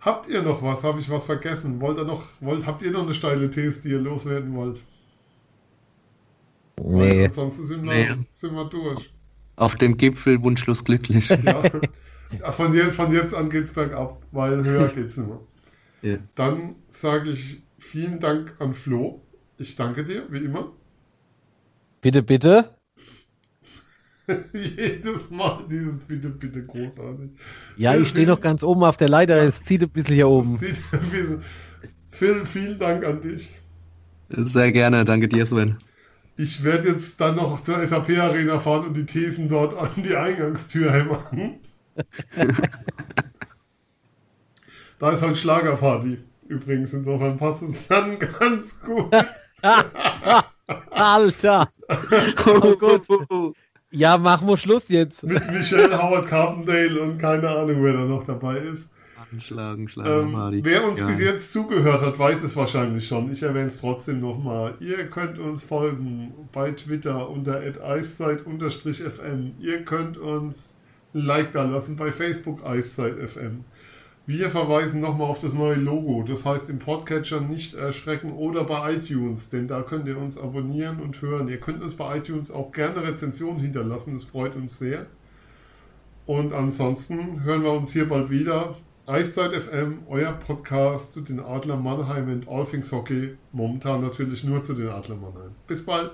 Speaker 2: Habt ihr noch was? Habe ich was vergessen? Wollt ihr noch, wollt, habt ihr noch eine steile These, die ihr loswerden wollt?
Speaker 3: Nee. Weil
Speaker 2: ansonsten sind wir, nee. sind wir durch.
Speaker 4: Auf dem Gipfel wunschlos glücklich. Ja.
Speaker 2: Von jetzt, von jetzt an geht's bergab, weil höher geht's nicht mehr.
Speaker 4: Ja.
Speaker 2: Dann sage ich vielen Dank an Flo. Ich danke dir, wie immer.
Speaker 3: Bitte, bitte.
Speaker 2: Jedes Mal dieses Bitte, bitte großartig.
Speaker 3: Ja, ich stehe noch ganz oben auf der Leiter. Es zieht ein bisschen hier oben.
Speaker 2: Bisschen- Phil, vielen Dank an dich.
Speaker 4: Sehr gerne, danke dir, Sven.
Speaker 2: Ich werde jetzt dann noch zur SAP Arena fahren und die Thesen dort an die Eingangstür hämmern. da ist heute Schlagerparty. Übrigens, insofern passt es dann ganz gut.
Speaker 3: Alter! Oh Gott. Ja, machen wir Schluss jetzt.
Speaker 2: Mit Michelle Howard Carpendale und keine Ahnung, wer da noch dabei ist.
Speaker 4: Schlagen, schlagen,
Speaker 2: Ähm, wer uns
Speaker 4: Ja.
Speaker 2: bis jetzt zugehört hat, weiß es wahrscheinlich schon. Ich erwähne es trotzdem nochmal. Ihr könnt uns folgen bei Twitter unter eiszeit-fm. Ihr könnt uns ein Like da lassen bei Facebook eiszeit-fm. Wir verweisen nochmal auf das neue Logo. Das heißt im Podcatcher nicht erschrecken oder bei iTunes, denn da könnt ihr uns abonnieren und hören. Ihr könnt uns bei iTunes auch gerne Rezensionen hinterlassen. Das freut uns sehr. Und ansonsten hören wir uns hier bald wieder. Eiszeit FM, euer Podcast zu den Adler Mannheim und All Things Hockey. Momentan natürlich nur zu den Adler Mannheim. Bis bald.